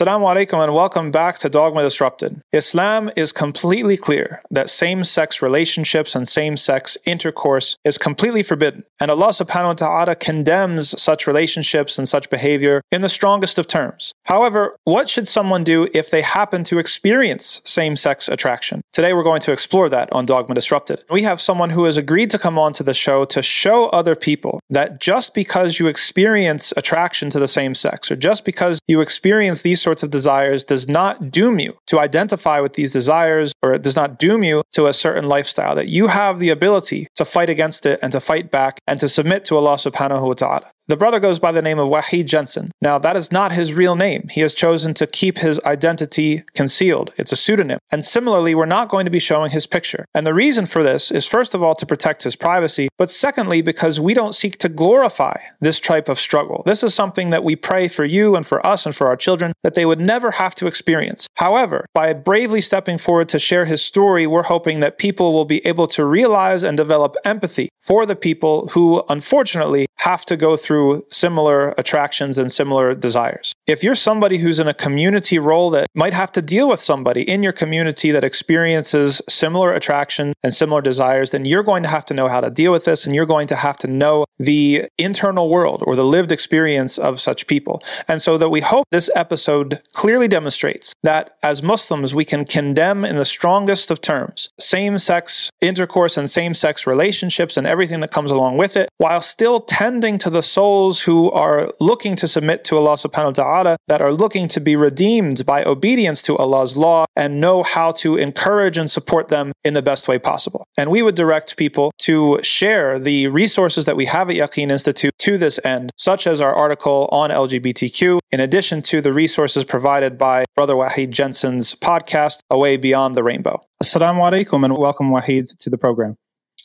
Assalamu alaikum and welcome back to Dogma Disrupted. Islam is completely clear that same sex relationships and same sex intercourse is completely forbidden. And Allah subhanahu wa ta'ala condemns such relationships and such behavior in the strongest of terms. However, what should someone do if they happen to experience same sex attraction? Today we're going to explore that on Dogma Disrupted. We have someone who has agreed to come on to the show to show other people that just because you experience attraction to the same sex or just because you experience these sorts of desires does not doom you to identify with these desires or it does not doom you to a certain lifestyle, that you have the ability to fight against it and to fight back and to submit to Allah subhanahu wa ta'ala. The brother goes by the name of Waheed Jensen. Now, that is not his real name. He has chosen to keep his identity concealed. It's a pseudonym. And similarly, we're not going to be showing his picture. And the reason for this is, first of all, to protect his privacy, but secondly, because we don't seek to glorify this type of struggle. This is something that we pray for you and for us and for our children that they would never have to experience. However, by bravely stepping forward to share his story, we're hoping that people will be able to realize and develop empathy for the people who, unfortunately, have to go through similar attractions and similar desires. If you're somebody who's in a community role that might have to deal with somebody in your community that experiences similar attraction and similar desires, then you're going to have to know how to deal with this and you're going to have to know the internal world or the lived experience of such people. And so that we hope this episode clearly demonstrates that as Muslims, we can condemn in the strongest of terms same sex intercourse and same sex relationships and everything that comes along with it, while still tending to the souls who are looking to submit to Allah subhanahu wa ta'ala, that are looking to be redeemed by obedience to Allah's law and know how to encourage and support them in the best way possible. And we would direct people to share the resources that we have at Yaqeen Institute to this end, such as our article on LGBTQ, in addition to the resources provided by Brother Waheed Jensen's podcast, Away Beyond the Rainbow. Assalamu alaikum and welcome Waheed to the program.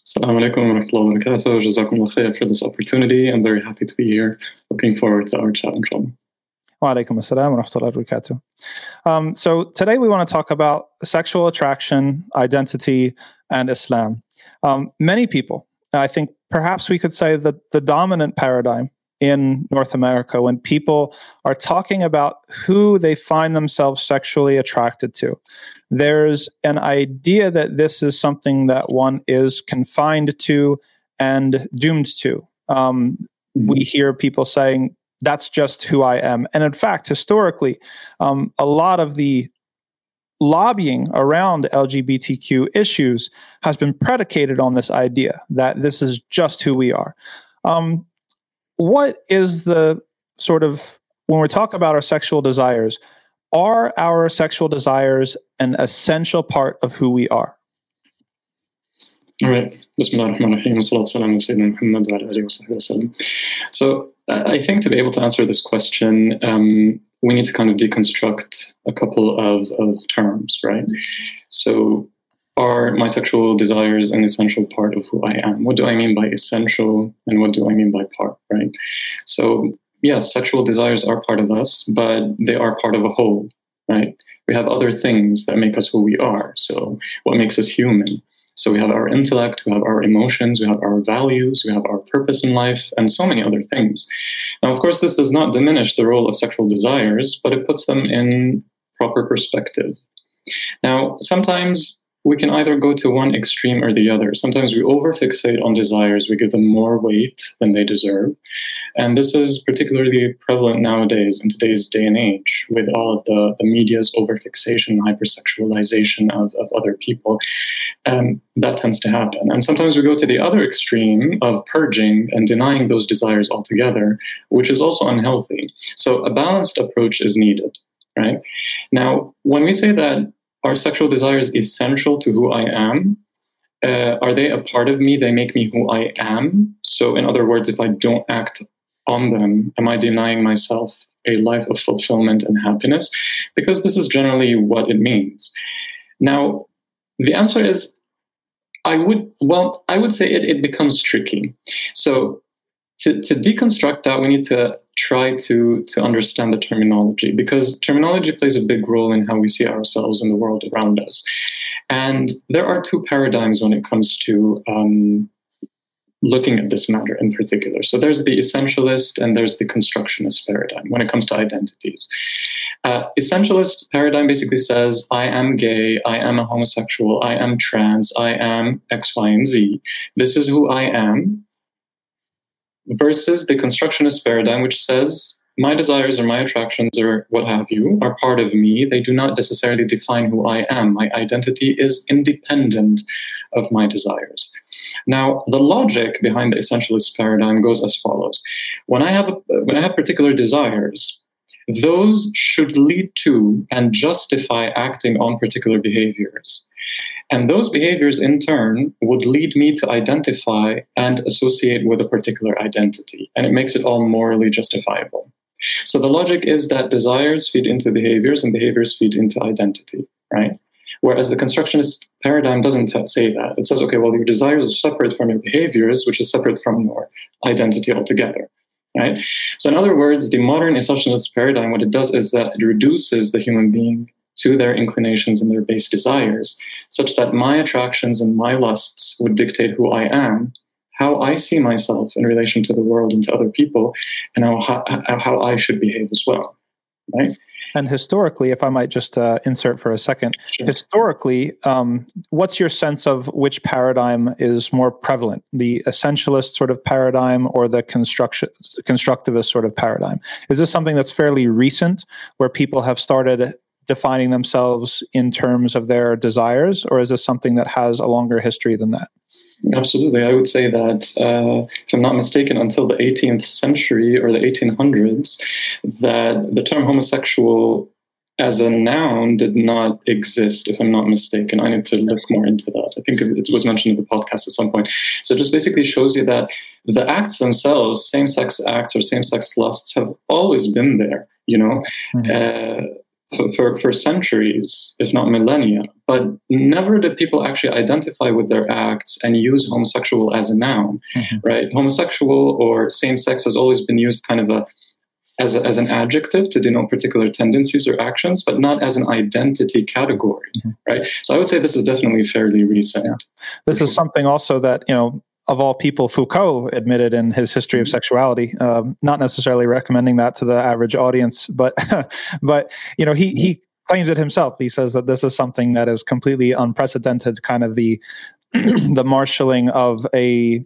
Assalamu alaikum wa rahmatullahi wa barakatuh. Jazakumullah khair for this opportunity. I'm very happy to be here. Looking forward to our chat, inshallah. Wa alaikum assalam wa rahmatullahi wa barakatuh. Um, so today we want to talk about sexual attraction, identity, and Islam. Um, many people, I think perhaps we could say that the dominant paradigm in North America when people are talking about who they find themselves sexually attracted to. There's an idea that this is something that one is confined to and doomed to. Um, mm-hmm. we hear people saying, that's just who I am. And in fact, historically, um, a lot of the lobbying around LGBTQ issues has been predicated on this idea that this is just who we are. Um, what is the sort of when we talk about our sexual desires are our sexual desires an essential part of who we are? All right. So i think to be able to answer this question um, we need to kind of deconstruct a couple of, of terms right? So are my sexual desires an essential part of who I am? What do I mean by essential and what do I mean by part, right? So, yes, sexual desires are part of us, but they are part of a whole, right? We have other things that make us who we are. So, what makes us human? So, we have our intellect, we have our emotions, we have our values, we have our purpose in life, and so many other things. Now, of course, this does not diminish the role of sexual desires, but it puts them in proper perspective. Now, sometimes we can either go to one extreme or the other. Sometimes we overfixate on desires, we give them more weight than they deserve. And this is particularly prevalent nowadays in today's day and age with all of the, the media's overfixation, hypersexualization of, of other people. And that tends to happen. And sometimes we go to the other extreme of purging and denying those desires altogether, which is also unhealthy. So a balanced approach is needed. Right now, when we say that are sexual desires essential to who I am? Uh, are they a part of me? They make me who I am. So, in other words, if I don't act on them, am I denying myself a life of fulfillment and happiness? Because this is generally what it means. Now, the answer is I would, well, I would say it, it becomes tricky. So, to, to deconstruct that, we need to try to to understand the terminology because terminology plays a big role in how we see ourselves in the world around us. And there are two paradigms when it comes to um, looking at this matter in particular. So there's the essentialist and there's the constructionist paradigm when it comes to identities. Uh, essentialist paradigm basically says, I am gay, I am a homosexual, I am trans, I am X, Y, and Z. This is who I am. Versus the constructionist paradigm, which says, my desires or my attractions or what have you are part of me. They do not necessarily define who I am. My identity is independent of my desires. Now, the logic behind the essentialist paradigm goes as follows: when I have a, when I have particular desires, those should lead to and justify acting on particular behaviors. And those behaviors, in turn, would lead me to identify and associate with a particular identity. And it makes it all morally justifiable. So the logic is that desires feed into behaviors and behaviors feed into identity, right? Whereas the constructionist paradigm doesn't say that. It says, okay, well, your desires are separate from your behaviors, which is separate from your identity altogether. Right? So, in other words, the modern essentialist paradigm, what it does is that it reduces the human being to their inclinations and their base desires, such that my attractions and my lusts would dictate who I am, how I see myself in relation to the world and to other people, and how, how I should behave as well. Right? And historically, if I might just uh, insert for a second, sure. historically, um, what's your sense of which paradigm is more prevalent, the essentialist sort of paradigm or the construction constructivist sort of paradigm? Is this something that's fairly recent, where people have started defining themselves in terms of their desires, or is this something that has a longer history than that? Absolutely. I would say that, uh, if I'm not mistaken, until the 18th century or the 1800s, that the term homosexual as a noun did not exist, if I'm not mistaken. I need to look more into that. I think it was mentioned in the podcast at some point. So it just basically shows you that the acts themselves, same sex acts or same sex lusts, have always been there, you know. Mm-hmm. Uh, for, for, for, centuries, if not millennia, but never did people actually identify with their acts and use homosexual as a noun, mm-hmm. right? Homosexual or same sex has always been used kind of a as, a, as an adjective to denote particular tendencies or actions, but not as an identity category, mm-hmm. right? So I would say this is definitely fairly recent. Yeah. This is something also that you know of all people, Foucault admitted in his history of mm-hmm. sexuality. Um, not necessarily recommending that to the average audience, but but you know he he claims it himself. He says that this is something that is completely unprecedented, kind of the the marshaling of a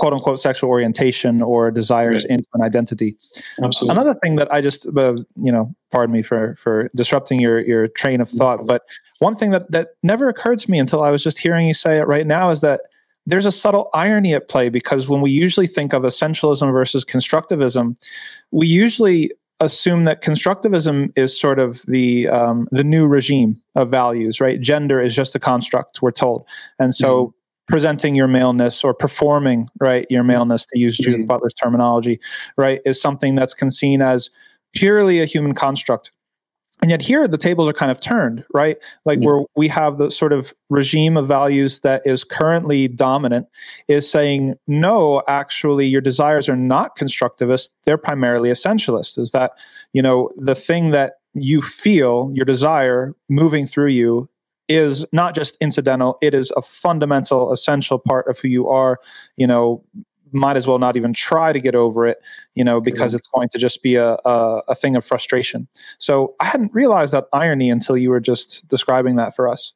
quote unquote sexual orientation or desires right. into an identity. Absolutely. Another thing that I just, uh, you know, pardon me for for disrupting your your train of thought, but one thing that that never occurred to me until I was just hearing you say it right now is that there's a subtle irony at play because when we usually think of essentialism versus constructivism, we usually assume that constructivism is sort of the um, the new regime of values, right? Gender is just a construct, we're told, and so. Mm-hmm. Presenting your maleness or performing right your maleness, to use Judith mm-hmm. Butler's terminology, right, is something that's seen as purely a human construct and yet here the tables are kind of turned right? Like where we have the sort of regime of values that is currently dominant is saying no actually your desires are not constructivist they're primarily essentialist. Is that you know the thing that you feel your desire moving through you is not just incidental it is a fundamental essential part of who you are you know might as well not even try to get over it, you know, because it's going to just be a, a, a, thing of frustration. So I hadn't realized that irony until you were just describing that for us.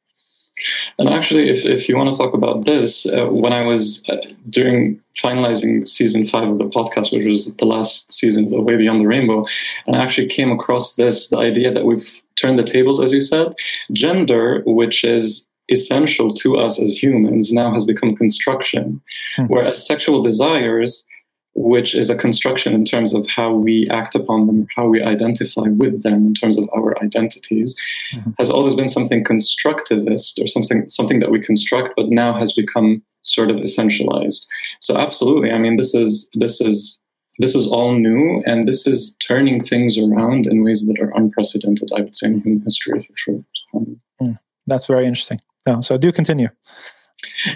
And actually, if, if you want to talk about this, uh, when I was uh, during finalizing season five of the podcast, which was the last season of Way Beyond the Rainbow, and I actually came across this the idea that we've turned the tables, as you said. Gender, which is essential to us as humans now has become construction, mm-hmm. whereas sexual desires, which is a construction in terms of how we act upon them, how we identify with them in terms of our identities, mm-hmm. has always been something constructivist or something something that we construct, but now has become sort of essentialized. So absolutely, I mean, this is this is this is all new and this is turning things around in ways that are unprecedented i would say in human history for sure mm, that's very interesting no, so do continue.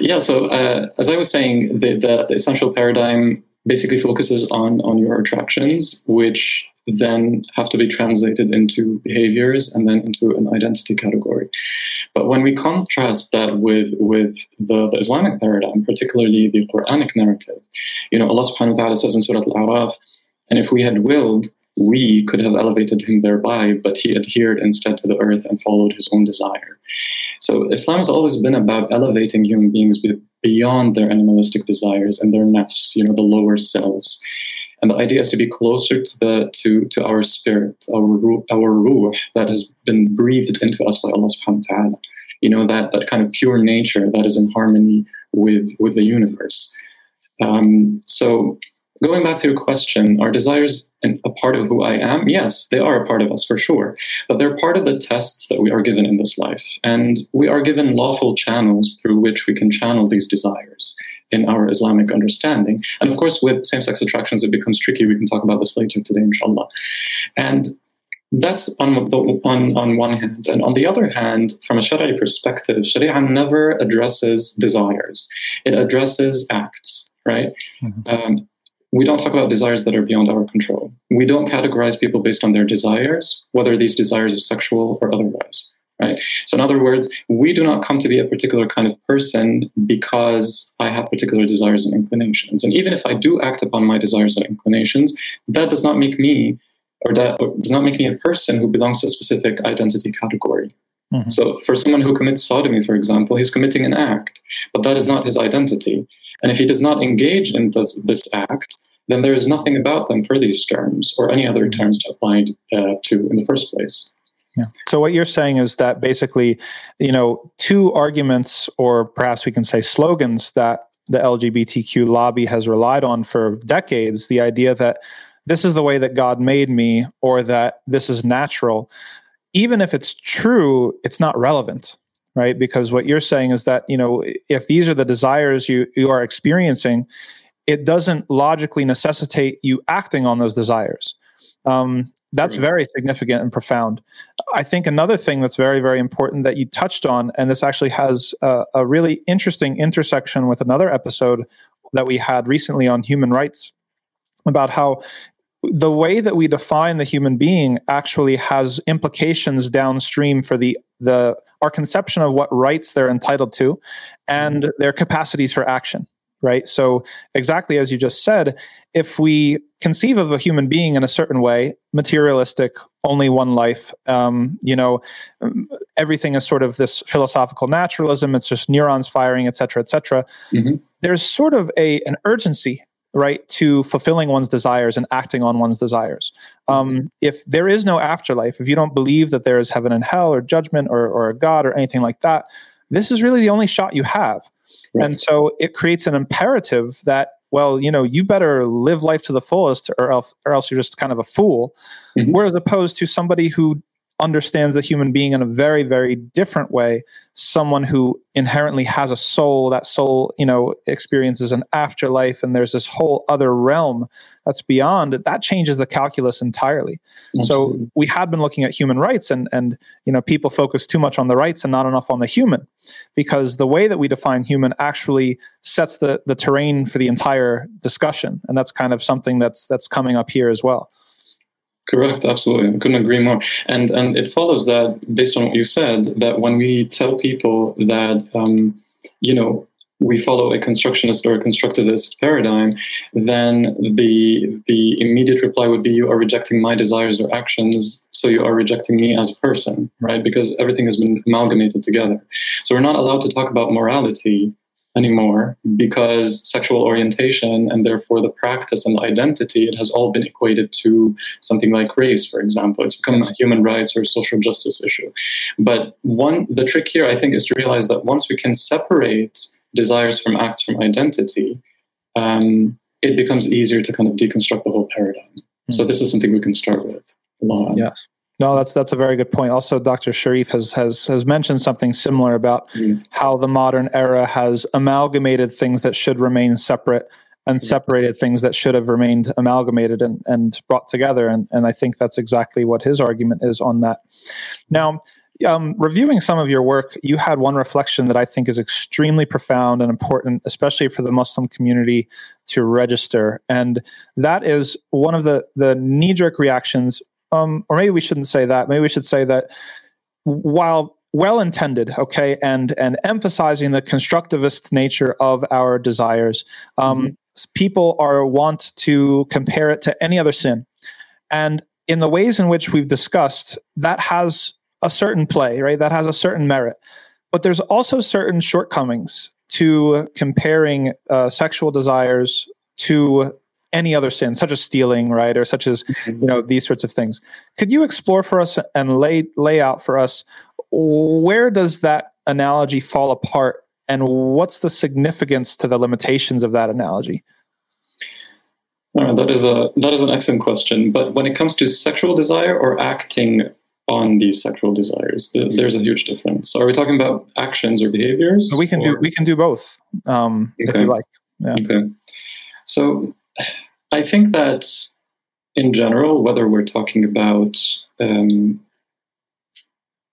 Yeah, so uh, as I was saying, the, the, the, essential paradigm basically focuses on, on your attractions, which then have to be translated into behaviors and then into an identity category. But when we contrast that with, with the, the Islamic paradigm, particularly the Quranic narrative, you know, Allah subhanahu wa ta'ala says in Surah Al-A'raf, and if we had willed, we could have elevated him thereby, but he adhered instead to the earth and followed his own desire. So Islam has always been about elevating human beings beyond their animalistic desires and their nafs, you know, the lower selves. And the idea is to be closer to the to, to our spirit, our our ruh that has been breathed into us by Allah subhanahu wa ta'ala. You know, that, that kind of pure nature that is in harmony with, with the universe. Um, so going back to your question, our desires a part of who I am? Yes, they are a part of us for sure. But they're part of the tests that we are given in this life. And we are given lawful channels through which we can channel these desires in our Islamic understanding. And of course, with same sex attractions, it becomes tricky. We can talk about this later today, inshallah. And that's on, on, on one hand. And on the other hand, from a Sharia perspective, Sharia never addresses desires, it addresses acts, right? Mm-hmm. Um, we don't talk about desires that are beyond our control. We don't categorize people based on their desires, whether these desires are sexual or otherwise. Right? So, in other words, we do not come to be a particular kind of person because I have particular desires and inclinations. And even if I do act upon my desires and inclinations, that does not make me, or that does not make me a person who belongs to a specific identity category. Mm-hmm. So, for someone who commits sodomy, for example, he's committing an act, but that is not his identity. And if he does not engage in this, this act, then there is nothing about them for these terms or any other terms to apply uh, to in the first place. Yeah. So what you're saying is that basically, you know, two arguments, or perhaps we can say slogans that the LGBTQ lobby has relied on for decades, the idea that this is the way that God made me, or that this is natural, even if it's true, it's not relevant right? Because what you're saying is that, you know, if these are the desires you, you are experiencing, it doesn't logically necessitate you acting on those desires. Um, that's very significant and profound. I think another thing that's very, very important that you touched on, and this actually has a, a really interesting intersection with another episode that we had recently on human rights about how the way that we define the human being actually has implications downstream for the the our conception of what rights they're entitled to and mm-hmm. their capacities for action right so exactly as you just said if we conceive of a human being in a certain way materialistic only one life um, you know um, everything is sort of this philosophical naturalism it's just neurons firing et cetera et cetera mm-hmm. there's sort of a an urgency right to fulfilling one's desires and acting on one's desires um, mm-hmm. if there is no afterlife if you don't believe that there is heaven and hell or judgment or, or a god or anything like that this is really the only shot you have right. and so it creates an imperative that well you know you better live life to the fullest or else, or else you're just kind of a fool mm-hmm. whereas opposed to somebody who understands the human being in a very very different way. Someone who inherently has a soul that soul you know experiences an afterlife and there's this whole other realm that's beyond that changes the calculus entirely. Mm-hmm. so we had been looking at human rights and and you know people focus too much on the rights and not enough on the human because the way that we define human actually sets the the terrain for the entire discussion and that's kind of something that's that's coming up here as well Correct, absolutely. I couldn't agree more. And and it follows that, based on what you said, that when we tell people that um, you know we follow a constructionist or a constructivist paradigm, then the the immediate reply would be you are rejecting my desires or actions, so you are rejecting me as a person, right? Because everything has been amalgamated together. So we're not allowed to talk about morality anymore because sexual orientation and therefore the practice and the identity it has all been equated to something like race for example. It's become a human rights or social justice issue. But one the trick here i think is to realize that once we can separate desires from acts from identity um, it becomes easier to kind of deconstruct the whole paradigm. Mm-hmm. so this is something we can start with yes no, that's that's a very good point. Also, Dr. Sharif has has has mentioned something similar about mm. how the modern era has amalgamated things that should remain separate and separated things that should have remained amalgamated and, and brought together. And, and I think that's exactly what his argument is on that. Now, um, reviewing some of your work, you had one reflection that I think is extremely profound and important, especially for the Muslim community to register. And that is one of the, the knee jerk reactions um, or maybe we shouldn't say that. Maybe we should say that while well intended, okay, and and emphasizing the constructivist nature of our desires, um, mm-hmm. people are want to compare it to any other sin. And in the ways in which we've discussed, that has a certain play, right? That has a certain merit. But there's also certain shortcomings to comparing uh, sexual desires to any other sin, such as stealing, right, or such as you know these sorts of things. Could you explore for us and lay lay out for us where does that analogy fall apart, and what's the significance to the limitations of that analogy? that is a that is an excellent question. But when it comes to sexual desire or acting on these sexual desires, there's a huge difference. So are we talking about actions or behaviors? We can or? do we can do both um, okay. if you like. Yeah. Okay. So I think that in general, whether we're talking about um,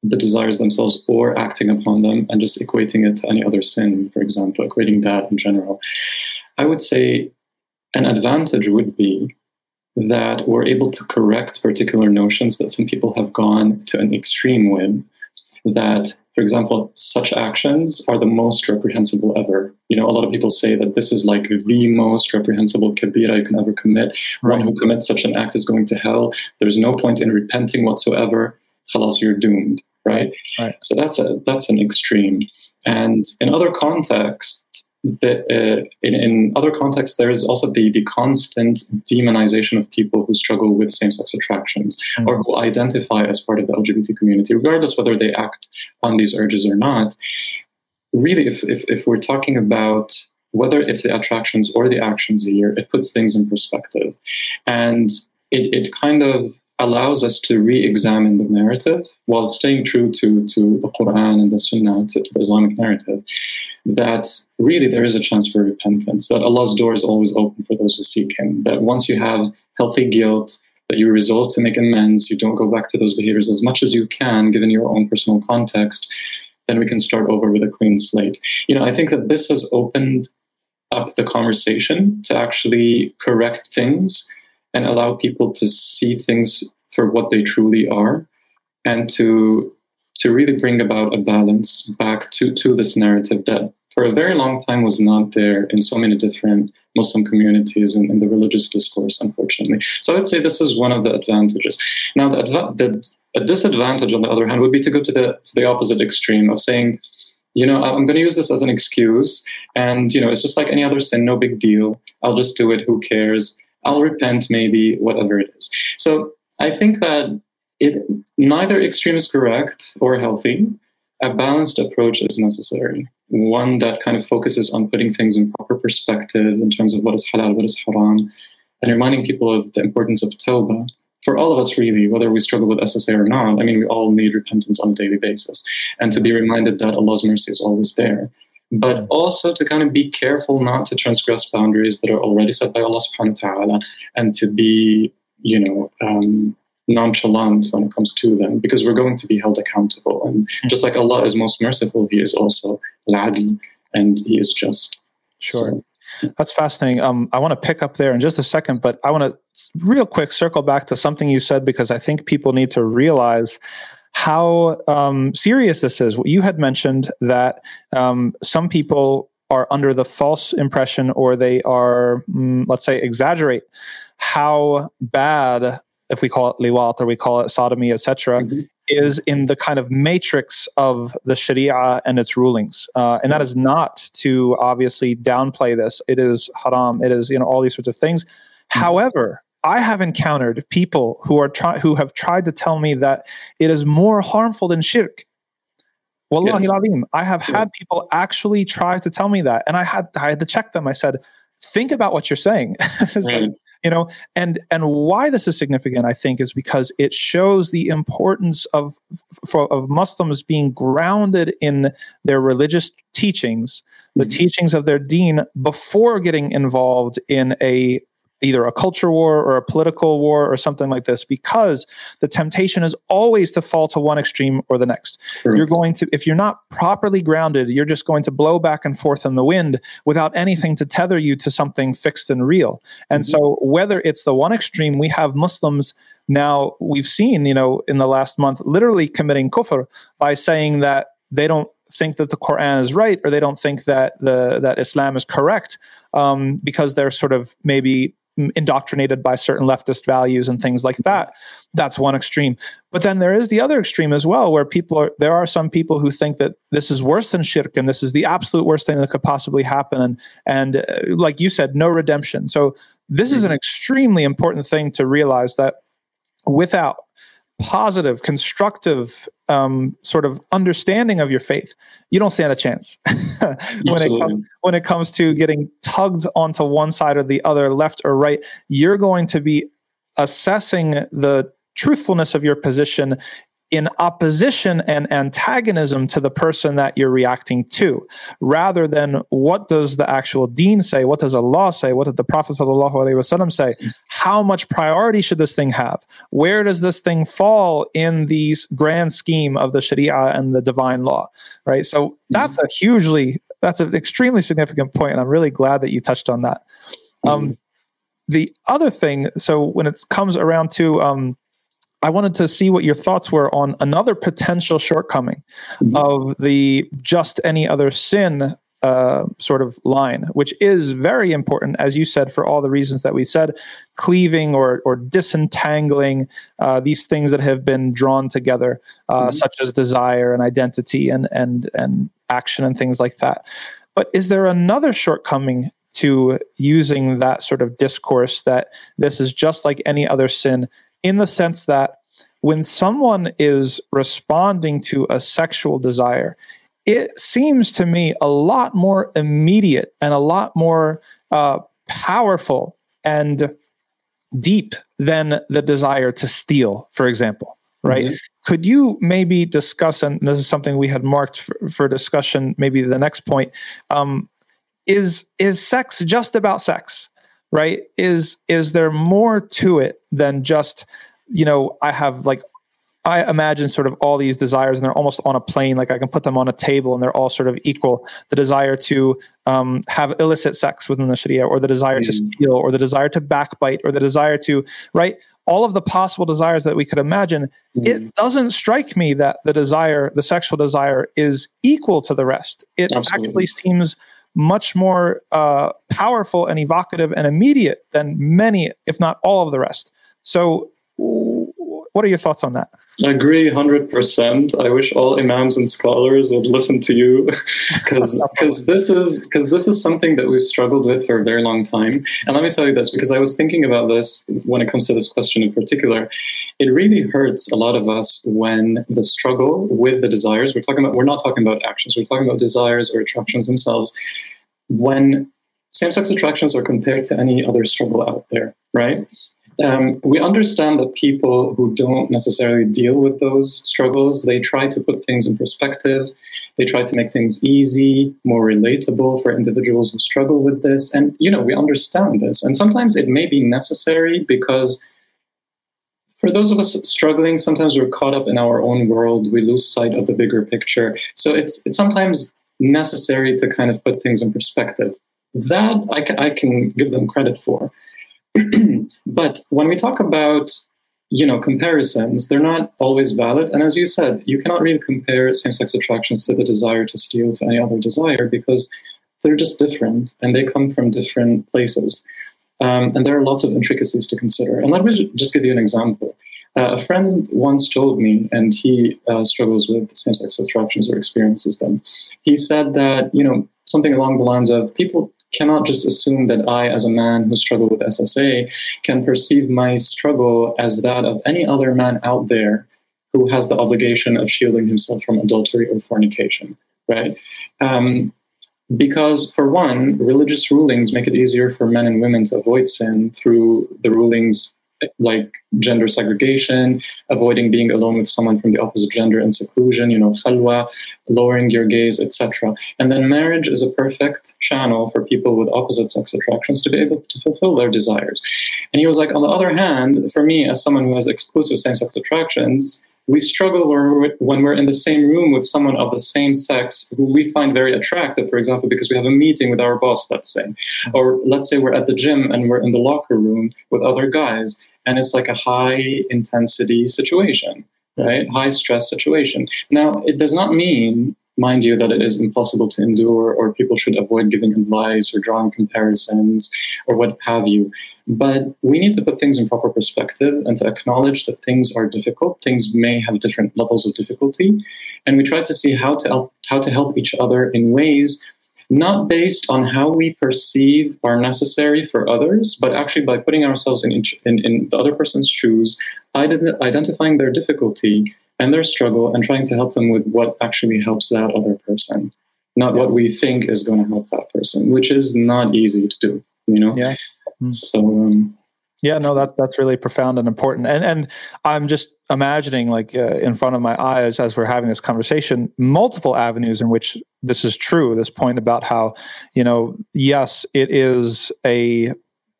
the desires themselves or acting upon them and just equating it to any other sin, for example, equating that in general, I would say an advantage would be that we're able to correct particular notions that some people have gone to an extreme with. That, for example, such actions are the most reprehensible ever. You know, a lot of people say that this is like the most reprehensible kabira you can ever commit. Right. One who commits such an act is going to hell. There's no point in repenting whatsoever. Halas, you're doomed, right? right? So that's a that's an extreme. And in other contexts, the, uh, in, in, other contexts, there is also the, the constant demonization of people who struggle with same sex attractions mm-hmm. or who identify as part of the LGBT community, regardless whether they act on these urges or not. Really, if, if, if we're talking about whether it's the attractions or the actions here, it puts things in perspective. And it, it kind of allows us to re-examine the narrative while staying true to, to the Quran and the Sunnah, to, to, the Islamic narrative, that really there is a chance for repentance, that Allah's door is always open for those who seek Him, that once you have healthy guilt, that you resolve to make amends, you don't go back to those behaviors as much as you can, given your own personal context, then we can start over with a clean slate. You know, I think that this has opened up the conversation to actually correct things and allow people to see things for what they truly are and to to really bring about a balance back to to this narrative that for a very long time was not there in so many different Muslim communities and in the religious discourse, unfortunately. So I would say this is one of the advantages. Now, the, the a disadvantage, on the other hand, would be to go to the to the opposite extreme of saying, you know, I'm going to use this as an excuse, and you know, it's just like any other sin, no big deal. I'll just do it. Who cares? I'll repent, maybe, whatever it is. So I think that it neither extreme is correct or healthy. A balanced approach is necessary. One that kind of focuses on putting things in proper perspective in terms of what is halal, what is haram, and reminding people of the importance of tawbah. For all of us, really, whether we struggle with SSA or not, I mean, we all need repentance on a daily basis. And to be reminded that Allah's mercy is always there but also to kind of be careful not to transgress boundaries that are already set by Allah subhanahu wa ta'ala and to be, you know, um, nonchalant when it comes to them because we're going to be held accountable. And just like Allah is most merciful, He is also al-adl and He is just. Sure. So, that's fascinating. Um, I want to pick up there in just a second, but I want to real quick circle back to something you said because I think people need to realize how um, serious this is. You had mentioned that um, some people are under the false impression or they are, mm, let's say, exaggerate how bad, if we call it liwat or we call it sodomy, etc., mm-hmm. is in the kind of matrix of the sharia and its rulings. Uh, and that is not to obviously downplay this. It is haram. It is, you know, all these sorts of things. Mm-hmm. However, I have encountered people who are try- who have tried to tell me that it is more harmful than shirk. Wallahi yes. I have yes. had people actually try to tell me that, and I had I had to check them. I said, "Think about what you're saying." right. like, you know, and and why this is significant, I think, is because it shows the importance of for, of Muslims being grounded in their religious teachings, the mm-hmm. teachings of their deen, before getting involved in a either a culture war or a political war or something like this because the temptation is always to fall to one extreme or the next. You're going to if you're not properly grounded you're just going to blow back and forth in the wind without anything to tether you to something fixed and real. And mm-hmm. so whether it's the one extreme we have muslims now we've seen you know in the last month literally committing kufr by saying that they don't think that the Quran is right or they don't think that the that Islam is correct um, because they're sort of maybe indoctrinated by certain leftist values and things like that. That's one extreme. But then there is the other extreme as well, where people are, there are some people who think that this is worse than shirk and this is the absolute worst thing that could possibly happen. And, and uh, like you said, no redemption. So this is an mm-hmm. extremely important thing to realize that without positive, constructive um, sort of understanding of your faith, you don't stand a chance when it comes when it comes to getting tugged onto one side or the other, left or right. You're going to be assessing the truthfulness of your position in opposition and antagonism to the person that you're reacting to, rather than what does the actual deen say, what does Allah say, what did the Prophet ﷺ say, how much priority should this thing have, where does this thing fall in the grand scheme of the Sharia and the divine law, right? So that's a hugely, that's an extremely significant point, and I'm really glad that you touched on that. Um, the other thing, so when it comes around to um, I wanted to see what your thoughts were on another potential shortcoming mm-hmm. of the just any other sin uh, sort of line, which is very important, as you said, for all the reasons that we said, cleaving or, or disentangling uh, these things that have been drawn together, uh, mm-hmm. such as desire and identity and, and, and action and things like that. But is there another shortcoming to using that sort of discourse that this is just like any other sin in the sense that when someone is responding to a sexual desire, it seems to me a lot more immediate and a lot more uh, powerful and deep than the desire to steal, for example. Right? Mm-hmm. Could you maybe discuss, and this is something we had marked for, for discussion, maybe the next point, um, is is sex just about sex? Right is is there more to it than just you know i have like i imagine sort of all these desires and they're almost on a plane like i can put them on a table and they're all sort of equal the desire to um, have illicit sex within the sharia or the desire mm. to steal or the desire to backbite or the desire to right all of the possible desires that we could imagine mm. it doesn't strike me that the desire the sexual desire is equal to the rest it Absolutely. actually seems much more uh, powerful and evocative and immediate than many, if not all of the rest. So, what are your thoughts on that? I agree 100%. I wish all imams and scholars would listen to you because because this is because this is something that we've struggled with for a very long time. And let me tell you this because I was thinking about this when it comes to this question in particular. It really hurts a lot of us when the struggle with the desires, we're talking about we're not talking about actions, we're talking about desires or attractions themselves. When same-sex attractions are compared to any other struggle out there, right? Um, we understand that people who don't necessarily deal with those struggles, they try to put things in perspective. They try to make things easy, more relatable for individuals who struggle with this. And, you know, we understand this. And sometimes it may be necessary because for those of us struggling, sometimes we're caught up in our own world. We lose sight of the bigger picture. So it's, it's sometimes necessary to kind of put things in perspective. That I, I can give them credit for. but when we talk about you know comparisons they're not always valid. And as you said you cannot really compare same-sex attractions to the desire to steal to any other desire because they're just different and they come from different places. Um, and there are lots of intricacies to consider. And let me just give you an example. Uh, a friend once told me and he uh, struggles with same-sex attractions or experiences them. He said that you know something along the lines of people cannot just assume that I, as a man who struggled with SSA, can perceive my struggle as that of any other man out there who has the obligation of shielding himself from adultery or fornication, right? Um, because, for one, religious rulings make it easier for men and women to avoid sin through the rulings like gender segregation, avoiding being alone with someone from the opposite gender in seclusion, you know, khalwa, lowering your gaze, etc. And then marriage is a perfect channel for people with opposite sex attractions to be able to fulfill their desires. And he was like, on the other hand, for me, as someone who has exclusive same sex attractions, we struggle when we're in the same room with someone of the same sex who we find very attractive, for example, because we have a meeting with our boss, let's say. Mm-hmm. Or let's say we're at the gym and we're in the locker room with other guys, and it's like a high intensity situation, right? High stress situation. Now, it does not mean mind you that it is impossible to endure or people should avoid giving advice or drawing comparisons or what have you. But we need to put things in proper perspective and to acknowledge that things are difficult. Things may have different levels of difficulty. And we try to see how to help, how to help each other in ways not based on how we perceive are necessary for others, but actually by putting ourselves in, in, in the other person's shoes, ident- identifying their difficulty and their struggle, and trying to help them with what actually helps that other person, not yeah. what we think is going to help that person, which is not easy to do. You know. Yeah. Mm-hmm. So. Um, yeah, no, that that's really profound and important. And and I'm just imagining, like uh, in front of my eyes, as we're having this conversation, multiple avenues in which this is true. This point about how, you know, yes, it is a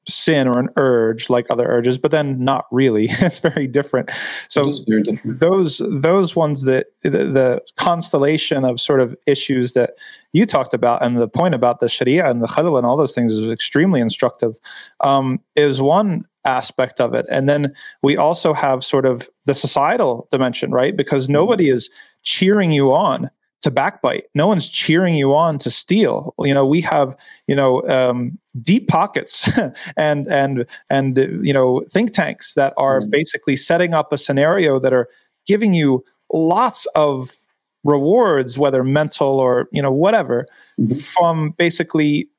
sin or an urge like other urges but then not really it's very different so different. those those ones that the, the, constellation of sort of issues that you talked about and the point about the sharia and the khalwa and all those things is extremely instructive um, is one aspect of it and then we also have sort of the societal dimension right because mm-hmm. nobody is cheering you on to backbite. No one's cheering you on to steal. You know, we have you know um, deep pockets and and and you know think tanks that are mm-hmm. basically setting up a scenario that are giving you lots of rewards, whether mental or you know whatever, mm-hmm. from basically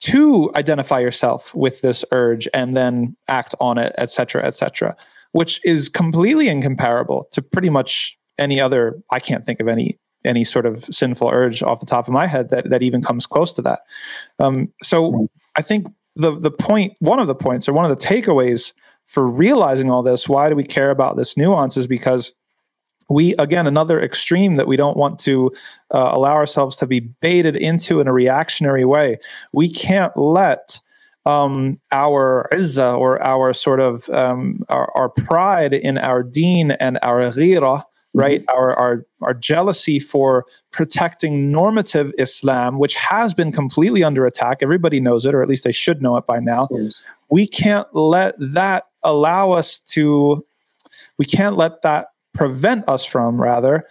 to identify yourself with this urge and then act on it, etc., etc., which is completely incomparable to pretty much any other. I can't think of any any sort of sinful urge off the top of my head that that even comes close to that. Um, so I think the the point, one of the points, or one of the takeaways for realizing all this, why do we care about this nuance, is because we again another extreme that we don't want to uh, allow ourselves to be baited into in a reactionary way. We can't let um, our izzah or our sort of um, our, our, pride in our deen and our ghira right? Mm-hmm. Our, our, our jealousy for protecting normative Islam, which has been completely under attack. Everybody knows it, or at least they should know it by now. Yes. We can't let that allow us to, we can't let that prevent us from, rather,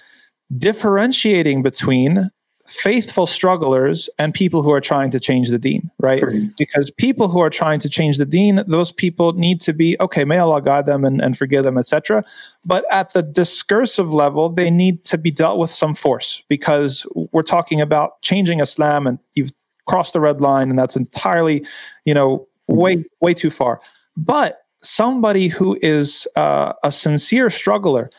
differentiating between faithful strugglers and people who are trying to change the deen, right? Because people who are trying to change the deen, those people need to be, okay, may Allah guide them and, and forgive them, etc. But at the discursive level, they need to be dealt with some force because we're talking about changing Islam and you've crossed the red line and that's entirely, you know, way, way too far. But somebody who is uh, a sincere struggler,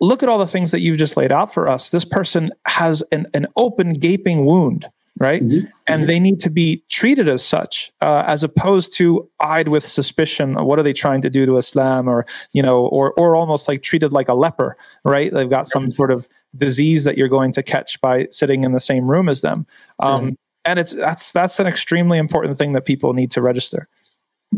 look at all the things that you've just laid out for us. This person has an, an open, gaping wound, right? Mm-hmm. And mm-hmm. they need to be treated as such, uh, as opposed to eyed with suspicion. What are they trying to do to Islam, or you know, or or almost like treated like a leper, right? They've got some sort of disease that you're going to catch by sitting in the same room as them. Um, mm-hmm. And it's that's that's an extremely important thing that people need to register.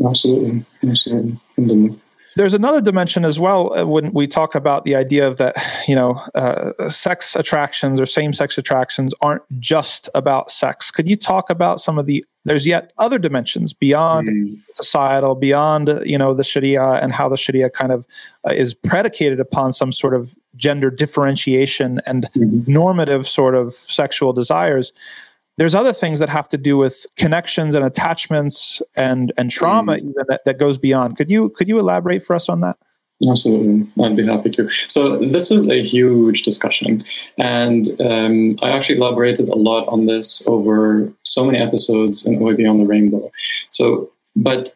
Absolutely, absolutely there's another dimension as well uh, when we talk about the idea of that you know uh, sex attractions or same-sex attractions aren't just about sex could you talk about some of the there's yet other dimensions beyond mm. societal beyond you know the sharia and how the sharia kind of uh, is predicated upon some sort of gender differentiation and mm-hmm. normative sort of sexual desires there's other things that have to do with connections and attachments and and trauma mm. even that, that goes beyond could you could you elaborate for us on that Absolutely, I'd be happy to. So this is a huge discussion, and um, I actually elaborated a lot on this over so many episodes in Way Beyond the Rainbow. So, but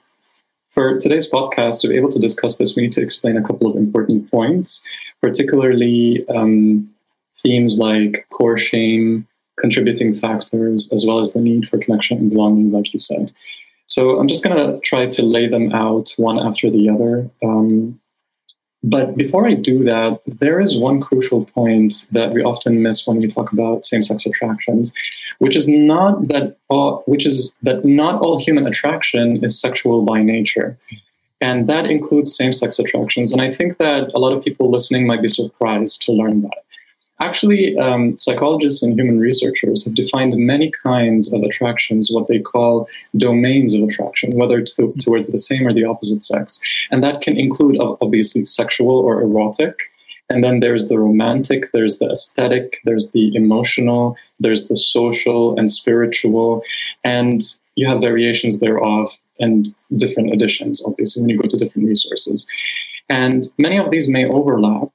for today's podcast, to be able to discuss this, we need to explain a couple of important points, particularly um, themes like core shame, contributing factors, as well as the need for connection and belonging, like you said. So I'm just going to try to lay them out one after the other. Um, but before I do that, there is one crucial point that we often miss when we talk about same-sex attractions, which is not that all, which is that not all human attraction is sexual by nature. And that includes same-sex attractions. And I think that a lot of people listening might be surprised to learn that. Actually, um, psychologists and human researchers have defined many kinds of attractions, what they call domains of attraction, whether to, towards the same or the opposite sex. And that can include, obviously, sexual or erotic. And then there's the romantic, there's the aesthetic, there's the emotional, there's the social and spiritual. And you have variations thereof and different additions, obviously, when you go to different resources. And many of these may overlap,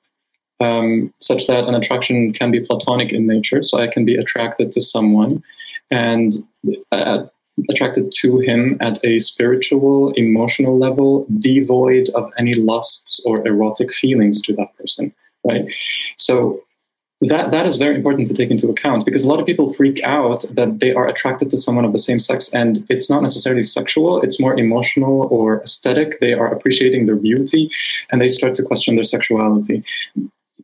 um, such that an attraction can be platonic in nature. So I can be attracted to someone and uh, attracted to him at a spiritual, emotional level, devoid of any lusts or erotic feelings to that person, right? So that that is very important to take into account because a lot of people freak out that they are attracted to someone of the same sex and it's not necessarily sexual it's more emotional or aesthetic they are appreciating their beauty and they start to question their sexuality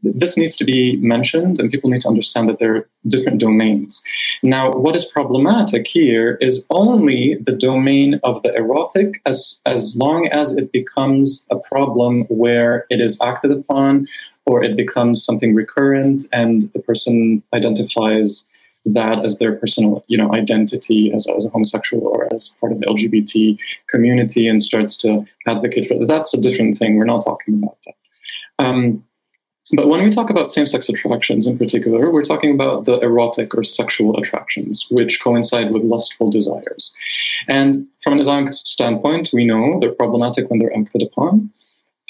this needs to be mentioned and people need to understand that there are different domains. Now, what is problematic here is only the domain of the erotic as, as long as it becomes a problem where it is acted upon or it becomes something recurrent and the person identifies that as their personal you know identity as, as a homosexual or as part of the lgbt community and starts to advocate for that. That's a different thing. We're not talking about that. Um, but when we talk about same sex attractions in particular, we're talking about the erotic or sexual attractions, which coincide with lustful desires. And from an Islamic standpoint, we know they're problematic when they're acted upon.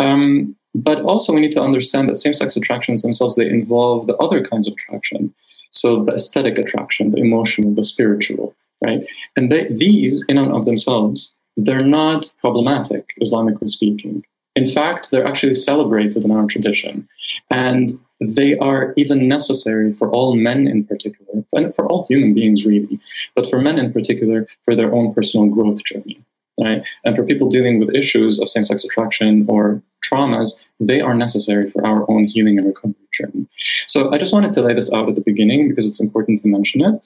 Um, but also, we need to understand that same sex attractions themselves they involve the other kinds of attraction. So, the aesthetic attraction, the emotional, the spiritual, right? And they, these, in and of themselves, they're not problematic, Islamically speaking. In fact, they're actually celebrated in our tradition. And they are even necessary for all men in particular, and for all human beings really, but for men in particular for their own personal growth journey. Right? And for people dealing with issues of same sex attraction or traumas, they are necessary for our own healing and recovery journey. So I just wanted to lay this out at the beginning because it's important to mention it.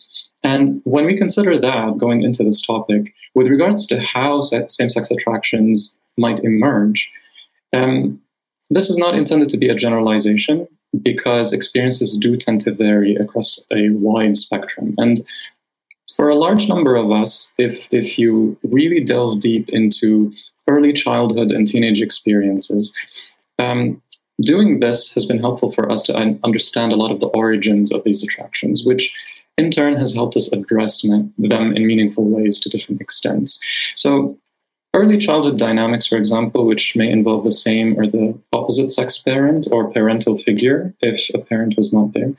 And when we consider that going into this topic, with regards to how same sex attractions might emerge, um, this is not intended to be a generalization because experiences do tend to vary across a wide spectrum. And for a large number of us, if, if you really delve deep into early childhood and teenage experiences, um, doing this has been helpful for us to understand a lot of the origins of these attractions, which in turn has helped us address them in meaningful ways to different extents. So, Early childhood dynamics, for example, which may involve the same or the opposite sex parent or parental figure if a parent was not there.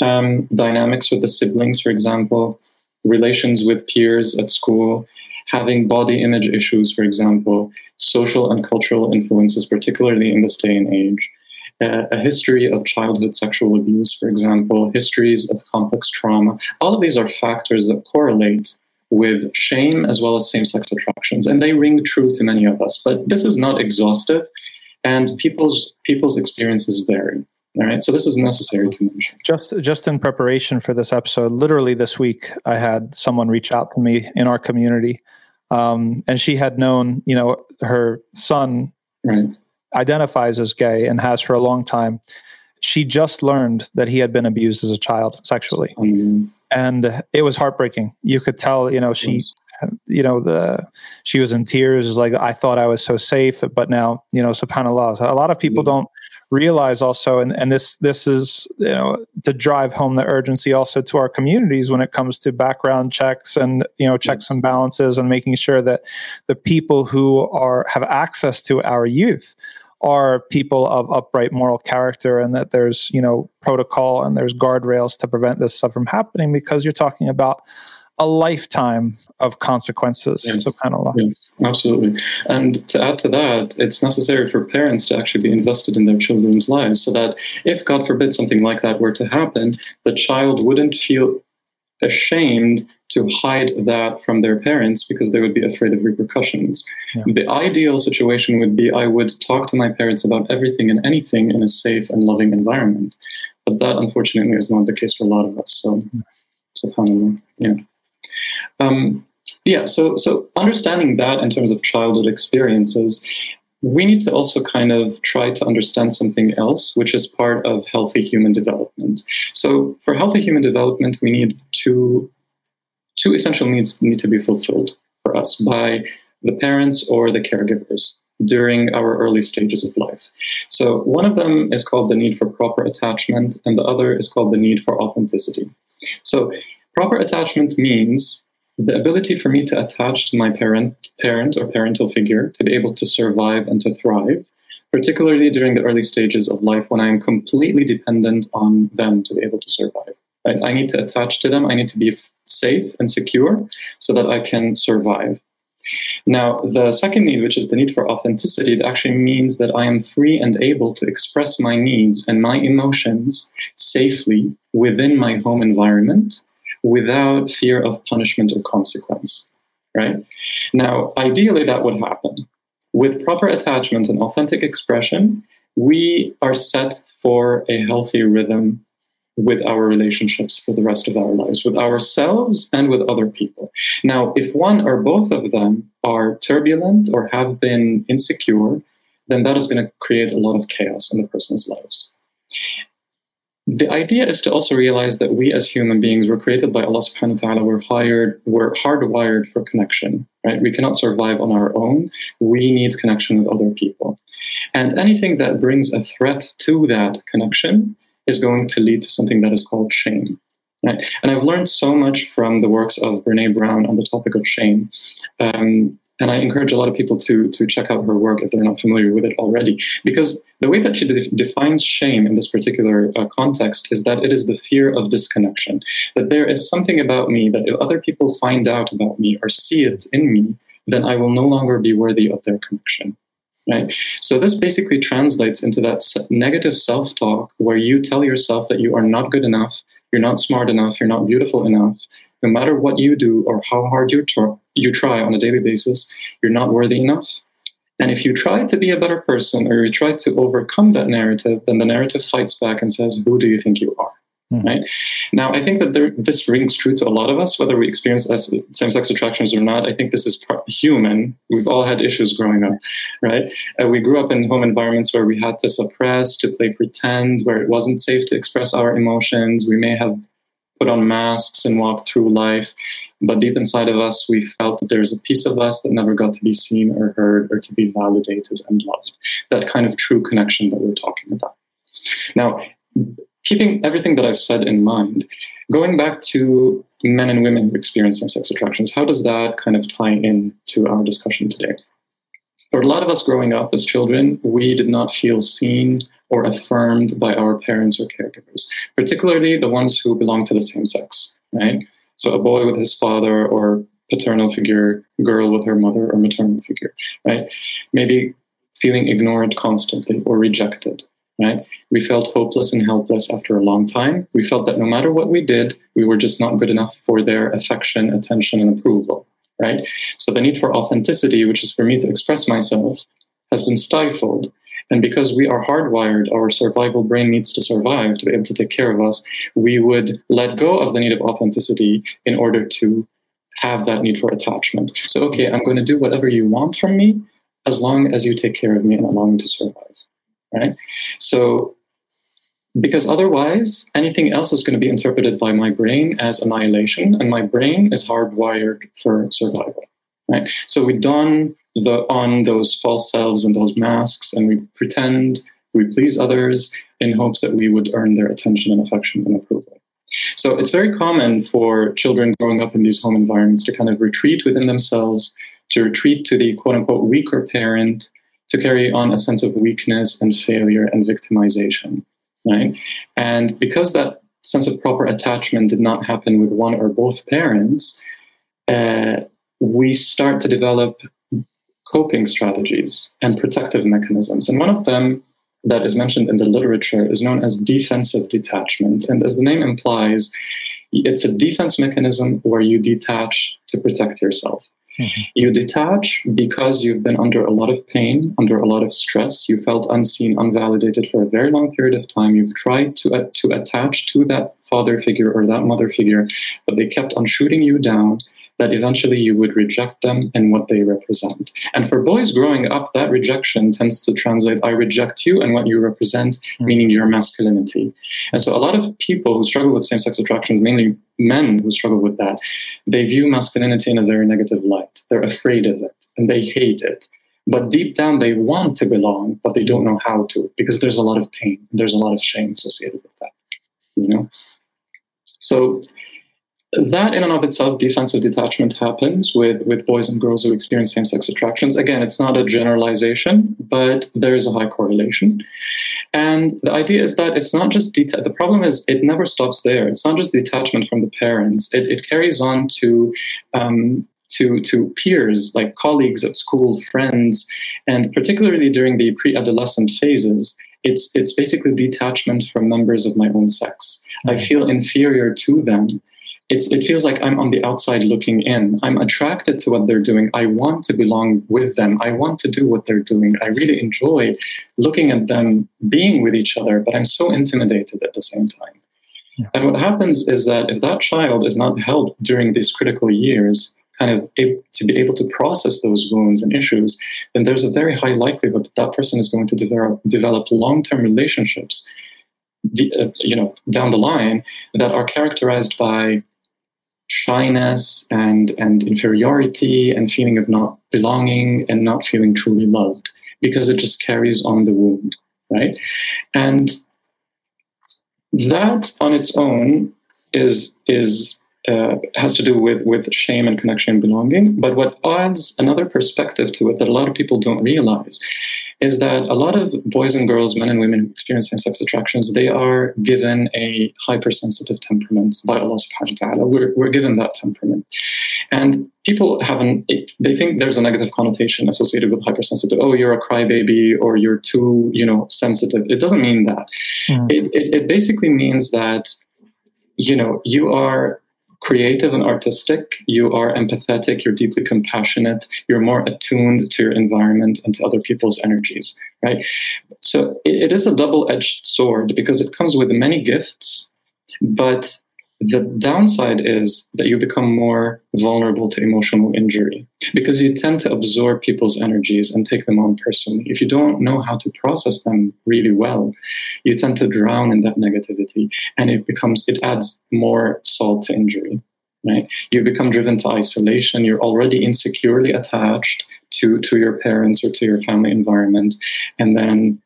Um, dynamics with the siblings, for example, relations with peers at school, having body image issues, for example, social and cultural influences, particularly in this day and age, uh, a history of childhood sexual abuse, for example, histories of complex trauma. All of these are factors that correlate with shame as well as same sex attractions. And they ring true to many of us. But this is not exhaustive, and people's, people's experiences vary. All right, so this is necessary to mention. Just just in preparation for this episode, literally this week, I had someone reach out to me in our community, um, and she had known, you know, her son right. identifies as gay and has for a long time. She just learned that he had been abused as a child sexually. Mm-hmm and it was heartbreaking. You could tell, you know, she, you know, the she was in tears. Was like I thought I was so safe, but now, you know, subhanallah. So a lot of people don't realize also, and and this this is you know to drive home the urgency also to our communities when it comes to background checks and you know checks and balances and making sure that the people who are have access to our youth are people of upright moral character and that there's you know protocol and there's guardrails to prevent this stuff from happening because you're talking about a lifetime of consequences yes. subhanallah yes, absolutely and to add to that it's necessary for parents to actually be invested in their children's lives so that if god forbid something like that were to happen the child wouldn't feel ashamed to hide that from their parents because they would be afraid of repercussions. Yeah. The ideal situation would be I would talk to my parents about everything and anything in a safe and loving environment. But that unfortunately is not the case for a lot of us. So, subhanAllah. Yeah. Um, yeah, so so understanding that in terms of childhood experiences, we need to also kind of try to understand something else, which is part of healthy human development. So, for healthy human development, we need two two essential needs need to be fulfilled for us by the parents or the caregivers. during our early stages of life. So, one of them is called the need for proper attachment, and the other is called the need for authenticity. So, proper attachment means the ability for me to attach to my parent, parent or parental figure to be able to survive and to thrive, particularly during the early stages of life when I am completely dependent on them to be able to survive. Right? I need to attach to them. I need to be safe and secure so that I can survive. Now, the second need, which is the need for authenticity, it actually means that I am free and able to express my needs and my emotions safely within my home environment without fear of punishment or consequence. Right? Now, ideally, that would happen. With proper attachment and authentic expression, we are set for a healthy rhythm with our relationships for the rest of our lives, with ourselves and with other people. Now, if one or both of them are turbulent or have been insecure, then that is going to create a lot of chaos in the person's lives. The idea is to also realize that we as human beings were created by Allah subhanahu wa ta'ala, we're hired, we're hardwired for connection, right? We cannot survive on our own. We need connection with other people. And anything that brings a threat to that connection is going to lead to something that is called shame. Right? And I've learned so much from the works of Brene Brown on the topic of shame. Um, and I encourage a lot of people to, to check out her work if they're not familiar with it already. Because the way that she de- defines shame in this particular uh, context is that it is the fear of disconnection. That there is something about me that if other people find out about me or see it in me, then I will no longer be worthy of their connection. Right? So this basically translates into that negative self-talk where you tell yourself that you are not good enough, you're not smart enough, you're not beautiful enough. No matter what you do or how hard you try, you try on a daily basis, you're not worthy enough. And if you try to be a better person or you try to overcome that narrative, then the narrative fights back and says, "Who do you think you are?" Mm. Right now, I think that there, this rings true to a lot of us, whether we experience same-sex attractions or not. I think this is human. We've all had issues growing up, right? Uh, we grew up in home environments where we had to suppress, to play pretend, where it wasn't safe to express our emotions. We may have put on masks and walked through life, but deep inside of us, we felt that there was a piece of us that never got to be seen or heard or to be validated and loved. That kind of true connection that we're talking about. Now, keeping everything that I've said in mind, going back to men and women who experience same-sex attractions, how does that kind of tie in to our discussion today? For a lot of us growing up as children, we did not feel seen or affirmed by our parents or caregivers, particularly the ones who belong to the same sex, right? So a boy with his father or paternal figure, girl with her mother or maternal figure, right? Maybe feeling ignored constantly or rejected, right? We felt hopeless and helpless after a long time. We felt that no matter what we did, we were just not good enough for their affection, attention, and approval, right? So the need for authenticity, which is for me to express myself, has been stifled. And because we are hardwired, our survival brain needs to survive to be able to take care of us, we would let go of the need of authenticity in order to have that need for attachment. So, okay, I'm going to do whatever you want from me as long as you take care of me and allow me to survive right? So, because otherwise, anything else is going to be interpreted by my brain as annihilation, and my brain is hardwired for survival, right? So we don the on those false selves and those masks, and we pretend we please others in hopes that we would earn their attention and affection and approval. So it's very common for children growing up in these home environments to kind of retreat within themselves, to retreat to the quote unquote weaker parent, to carry on a sense of weakness and failure and victimization, right? And because that sense of proper attachment did not happen with one or both parents, uh, we start to develop coping strategies and protective mechanisms. And one of them that is mentioned in the literature is known as defensive detachment. And as the name implies, it's a defense mechanism where you detach to protect yourself. Mm-hmm. You detach because you've been under a lot of pain, under a lot of stress. You felt unseen, unvalidated for a very long period of time. You've tried to, uh, to attach to that father figure or that mother figure, but they kept on shooting you down that eventually you would reject them and what they represent. And for boys growing up, that rejection tends to translate I reject you and what you represent, mm-hmm. meaning your masculinity. And so a lot of people who struggle with same sex attractions, mainly men who struggle with that, they view masculinity in a very negative light. They're afraid of it and they hate it. but deep down they want to belong, but they don't know how to because there's a lot of pain, there's a lot of shame associated with that. You know, so that in and of itself defensive detachment happens with with boys and girls who experience same-sex attractions. Again it's not a generalization but there is a high correlation. And the idea is that it's not just deta- the problem is it never stops there. It's not just detachment from the parents. It, it carries on to um, to to peers like colleagues at school friends and particularly during the pre-adolescent phases it's it's basically detachment from members of my own sex. I mm-hmm. feel inferior to them it's, it feels like I'm on the outside looking in. I'm attracted to what they're doing. I want to belong with them. I want to do what they're doing. I really enjoy looking at them being with each other, but I'm so intimidated at the same time. Yeah. And what happens is that if that child is not helped during these critical years, kind of to be able to process those wounds and issues, then there's a very high likelihood that that person is going to develop, develop long-term relationships, uh, you know, down the line that are characterized by shyness and, and inferiority and feeling of not belonging and not feeling truly loved because it just carries on the wound, right? And that on its own is is uh, has to do with with shame and connection and belonging. But what adds another perspective to it that a lot of people don't realize is that a lot of boys and girls, men and women who experience same-sex attractions, they are given a hypersensitive temperament by Allah subhanahu wa ta'ala. We're, we're given that temperament. And people haven't, they think there's a negative connotation associated with hypersensitive. Oh, you're a crybaby or you're too, you know, sensitive. It doesn't mean that. Mm. It, it, it basically means that, you know, you are creative and artistic, you are empathetic, you're deeply compassionate, you're more attuned to your environment and to other people's energies, right? So it, is a double edged sword because it comes with many gifts, but the downside is that you become more vulnerable to emotional injury because you tend to absorb people's energies and take them on personally. If you don't know how to process them really well, you tend to drown in that negativity and it becomes, it adds more salt to injury. Right? You become driven to isolation. You're already insecurely attached to, to your parents or to your family environment. And then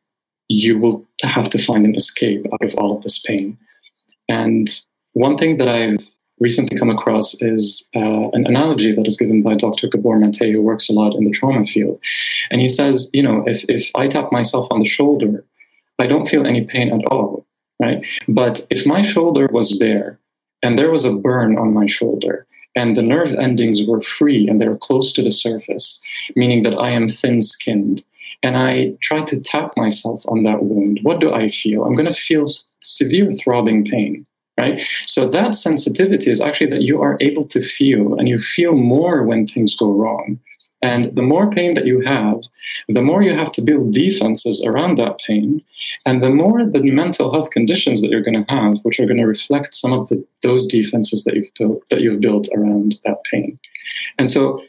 you will have to find an escape out of all of this pain. And one thing that I've recently come across is uh, an analogy that is given by Dr. Gabor Mate, who works a lot in the trauma field. And he says, you know, if, if I tap myself on the shoulder, I don't feel any pain at all, right? But if my shoulder was bare and there was a burn on my shoulder, and the nerve endings were free and they were close to the surface, meaning that I am thin skinned, and I try to tap myself on that wound, what do I feel? I'm going to feel severe throbbing pain right? So that sensitivity is actually that you are able to feel, and you feel more when things go wrong. And the more pain that you have, the more you have to build defenses around that pain, and the more the mental health conditions that you're going to have, which are going to reflect some of the, those defenses that you've built that you've built around that pain. And so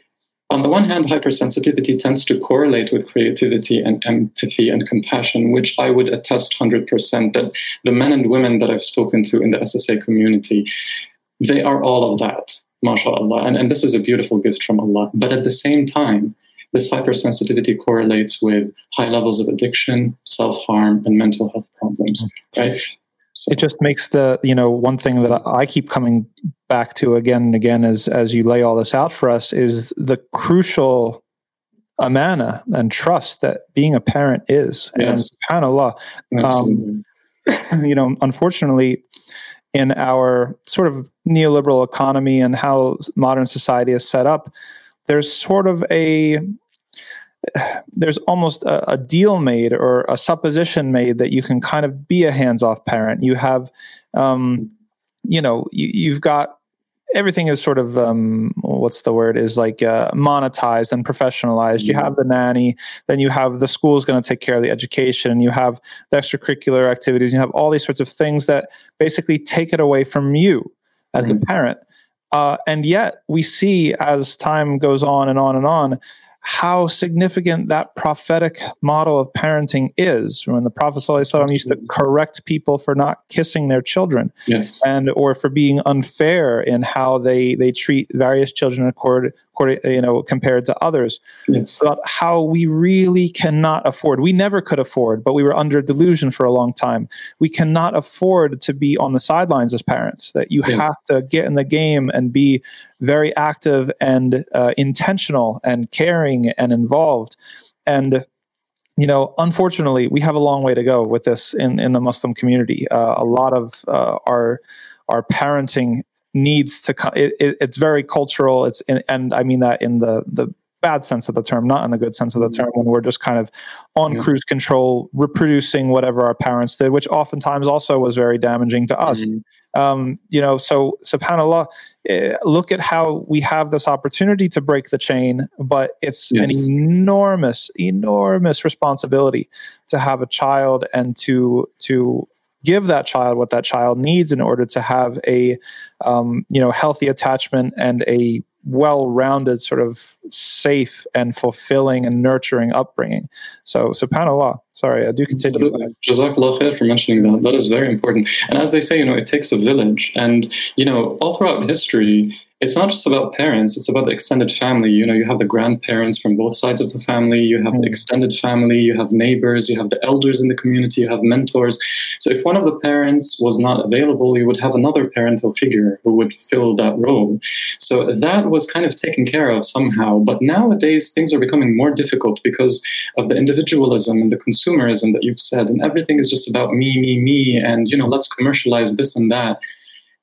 on the one hand, hypersensitivity tends to correlate with creativity and empathy and compassion, which I would attest 100% that the men and women that I've spoken to in the SSA community, they are all of that, mashallah. And, and this is a beautiful gift from Allah. But at the same time, this hypersensitivity correlates with high levels of addiction, self harm, and mental health problems, mm. right? it just makes the you know one thing that I keep coming back to again and again as as you lay all this out for us is the crucial amana and trust that being a parent is yes. and subhanallah um, you know unfortunately in our sort of neoliberal economy and how modern society is set up there's sort of a there's almost a, a, deal made or a supposition made that you can kind of be a hands-off parent. You have, um, you know, you, have got everything is sort of um, what's the word is like uh, monetized and professionalized. You have the nanny, then you have the school's going to take care of the education. You have the extracurricular activities. You have all these sorts of things that basically take it away from you as mm-hmm. the parent. Uh, and yet we see as time goes on and on and on how significant that prophetic model of parenting is. When the Prophet ﷺ used to correct people for not kissing their children, yes. and or for being unfair in how they they treat various children according you know, compared to others. Yes. About how we really cannot afford. We never could afford, but we were under delusion for a long time. We cannot afford to be on the sidelines as parents. That you Yes. have to get in the game and be very active and uh, intentional and caring and involved. And you know, unfortunately, we have a long way to go with this in, in the Muslim community. Uh, a lot of uh, our our parenting needs to come. It, it, it's very cultural. It's in, and I mean that in the the bad sense of the term, not in the good sense of the term. When we're just kind of on Yeah. cruise control, reproducing whatever our parents did, which oftentimes also was very damaging to us Mhm. um, you know so subhanallah eh, look at how we have this opportunity to break the chain but it's an enormous enormous responsibility to have a child and to to give that child what that child needs in order to have a um, you know healthy attachment and a well-rounded sort of safe and fulfilling and nurturing upbringing so subhanallah sorry i do continue. Jazakallah khair for mentioning that. That is very important. And as they say, you know, it takes a village. And, you know, all throughout history, it's not just about parents, it's about the extended family. You know, you have the grandparents from both sides of the family, you have the Mm. extended family, you have neighbors, you have the elders in the community, you have mentors. So if one of the parents was not available, you would have another parental figure who would fill that role. So that was kind of taken care of somehow. But nowadays, things are becoming more difficult because of the individualism and the consumerism that you've said, and everything is just about me, me, me, and you know, let's commercialize this and that.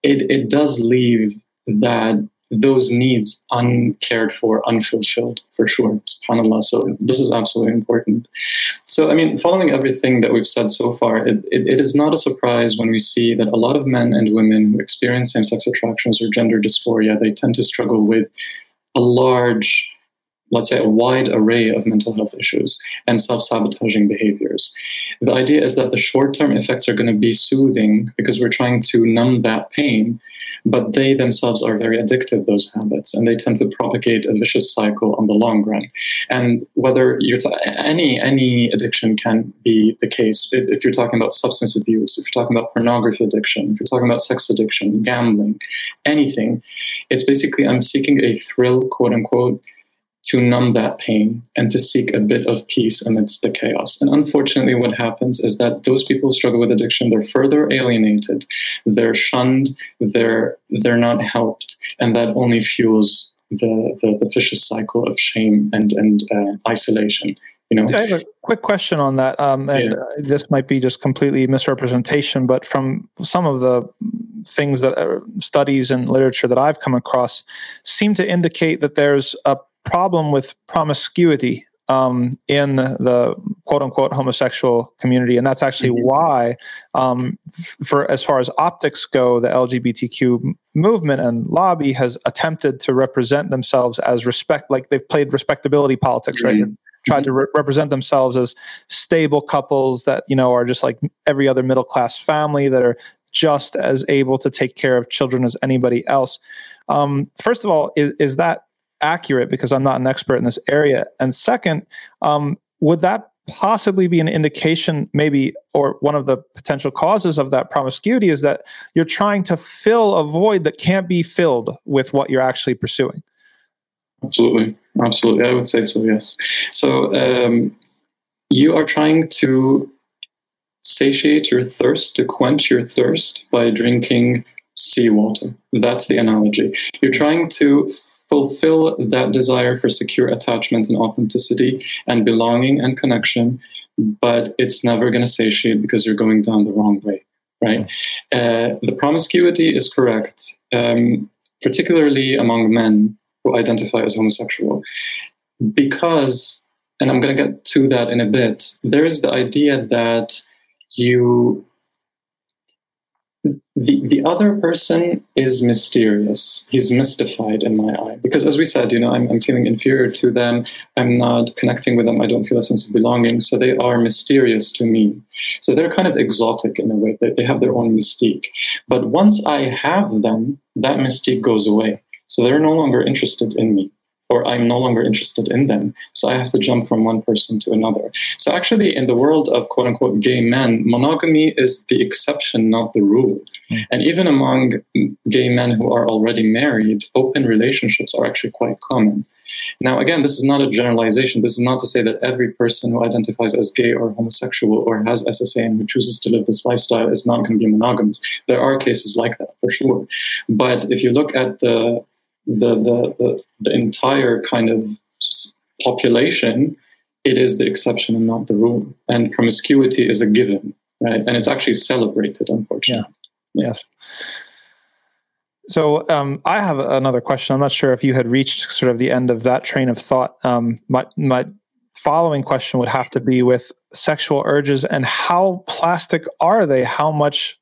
It it does leave that those needs uncared for, unfulfilled, for sure. Subhanallah. So this is absolutely important. So I mean, following everything that we've said so far, it, it, it is not a surprise when we see that a lot of men and women who experience same-sex attractions or gender dysphoria, they tend to struggle with a large let's say, a wide array of mental health issues and self sabotaging behaviors. The idea is that the short term effects are going to be soothing because we're trying to numb that pain, but they themselves are very addictive, those habits, and they tend to propagate a vicious cycle on the long run. And whether you're ta- any any addiction can be the case. If, if you're talking about substance abuse, if you're talking about pornography addiction, if you're talking about sex addiction, gambling, anything, it's basically I'm seeking a thrill, quote unquote, to numb that pain and to seek a bit of peace amidst the chaos. And unfortunately, what happens is that those people who struggle with addiction, they're further alienated, they're shunned, they're they're not helped, and that only fuels the the, the vicious cycle of shame and and uh, isolation. You know, I have a quick question on that, um, and Yeah. this might be just completely misrepresentation, but from some of the things that uh, studies and literature that I've come across, seem to indicate that there's a problem with promiscuity um, in the quote unquote homosexual community, and that's actually Mhm. why, um, f- for as far as optics go, the LGBTQ movement and lobby has attempted to represent themselves as respect, like they've played respectability politics, right? Mhm. Tried to re- represent themselves as stable couples that you know are just like every other middle class family that are just as able to take care of children as anybody else. Um, first of all, is, is that accurate? Because I'm not an expert in this area. And second, um, would that possibly be an indication, maybe, or one of the potential causes of that promiscuity is that you're trying to fill a void that can't be filled with what you're actually pursuing? Absolutely, absolutely. I would say so. Yes. So um, you are trying to satiate your thirst, to quench your thirst by drinking seawater. That's the analogy. You're trying to fulfill that desire for secure attachment and authenticity and belonging and connection, but it's never going to satiate because you're going down the wrong way. Right? Uh, the promiscuity is correct, um, particularly among men who identify as homosexual, because, and I'm going to get to that in a bit, there is the idea that you the the other person is mysterious. He's mystified in my eye because, as we said, you know, I'm, I'm feeling inferior to them. I'm not connecting with them. I don't feel a sense of belonging. So they are mysterious to me. So they're kind of exotic in a way. They, they have their own mystique. But once I have them, that mystique goes away. So they're no longer interested in me or I'm no longer interested in them. So I have to jump from one person to another. So actually, in the world of quote unquote gay men, monogamy is the exception, not the rule. Mm. And even among gay men who are already married, open relationships are actually quite common. Now, again, this is not a generalization. This is not to say that every person who identifies as gay or homosexual or has SSA and who chooses to live this lifestyle is not going to be monogamous. There are cases like that for sure. But if you look at the the the, the, the entire kind of population, it is the exception and not the rule. And promiscuity is a given, right? And it's actually celebrated, unfortunately. Yeah. Yes. So um, I have another question. I'm not sure if you had reached sort of the end of that train of thought. Um, my my following question would have to be with sexual urges and how plastic are they? How much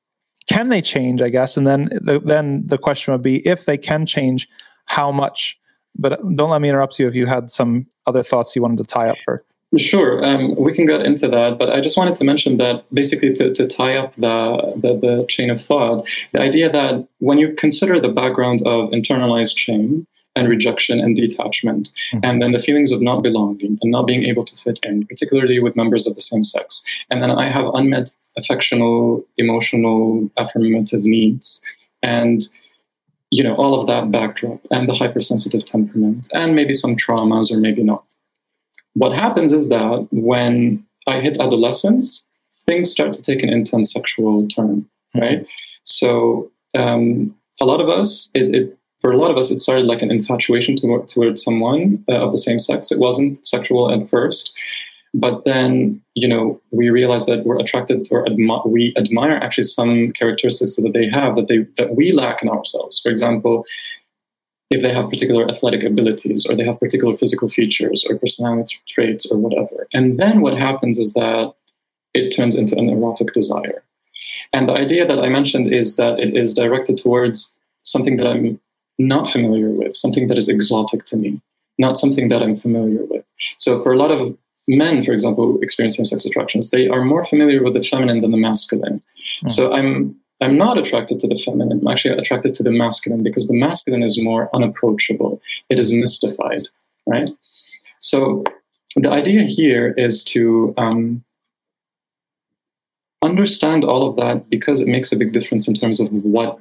can they change? I guess, and then the, then the question would be if they can change, how much? But don't let me interrupt you if you had some other thoughts you wanted to tie up for. Sure, um, we can get into that, but I just wanted to mention that basically to, to tie up the, the, the chain of thought, the idea that when you consider the background of internalized shame and rejection and detachment, mm-hmm. and then the feelings of not belonging and not being able to fit in, particularly with members of the same sex, and then I have unmet affectional, emotional, affirmative needs, and you know all of that backdrop, and the hypersensitive temperament, and maybe some traumas or maybe not what happens is that when I hit adolescence, things start to take an intense sexual turn, hmm. right? So um, a lot of us, it, it, for a lot of us, it started like an infatuation toward, towards someone uh, of the same sex. It wasn't sexual at first, but then you know we realize that we're attracted to or admi- we admire actually some characteristics that they have that they that we lack in ourselves. For example, if they have particular athletic abilities or they have particular physical features or personality traits or whatever. And then what happens is that it turns into an erotic desire. And the idea that I mentioned is that it is directed towards something that I'm not familiar with, something that is exotic to me, not something that I'm familiar with. So for a lot of men, for example, who experience same-sex attractions, they are more familiar with the feminine than the masculine. Mm. So I'm I'm not attracted to the feminine. I'm actually attracted to the masculine because the masculine is more unapproachable. It is mystified, right? So the idea here is to um, understand all of that because it makes a big difference in terms of what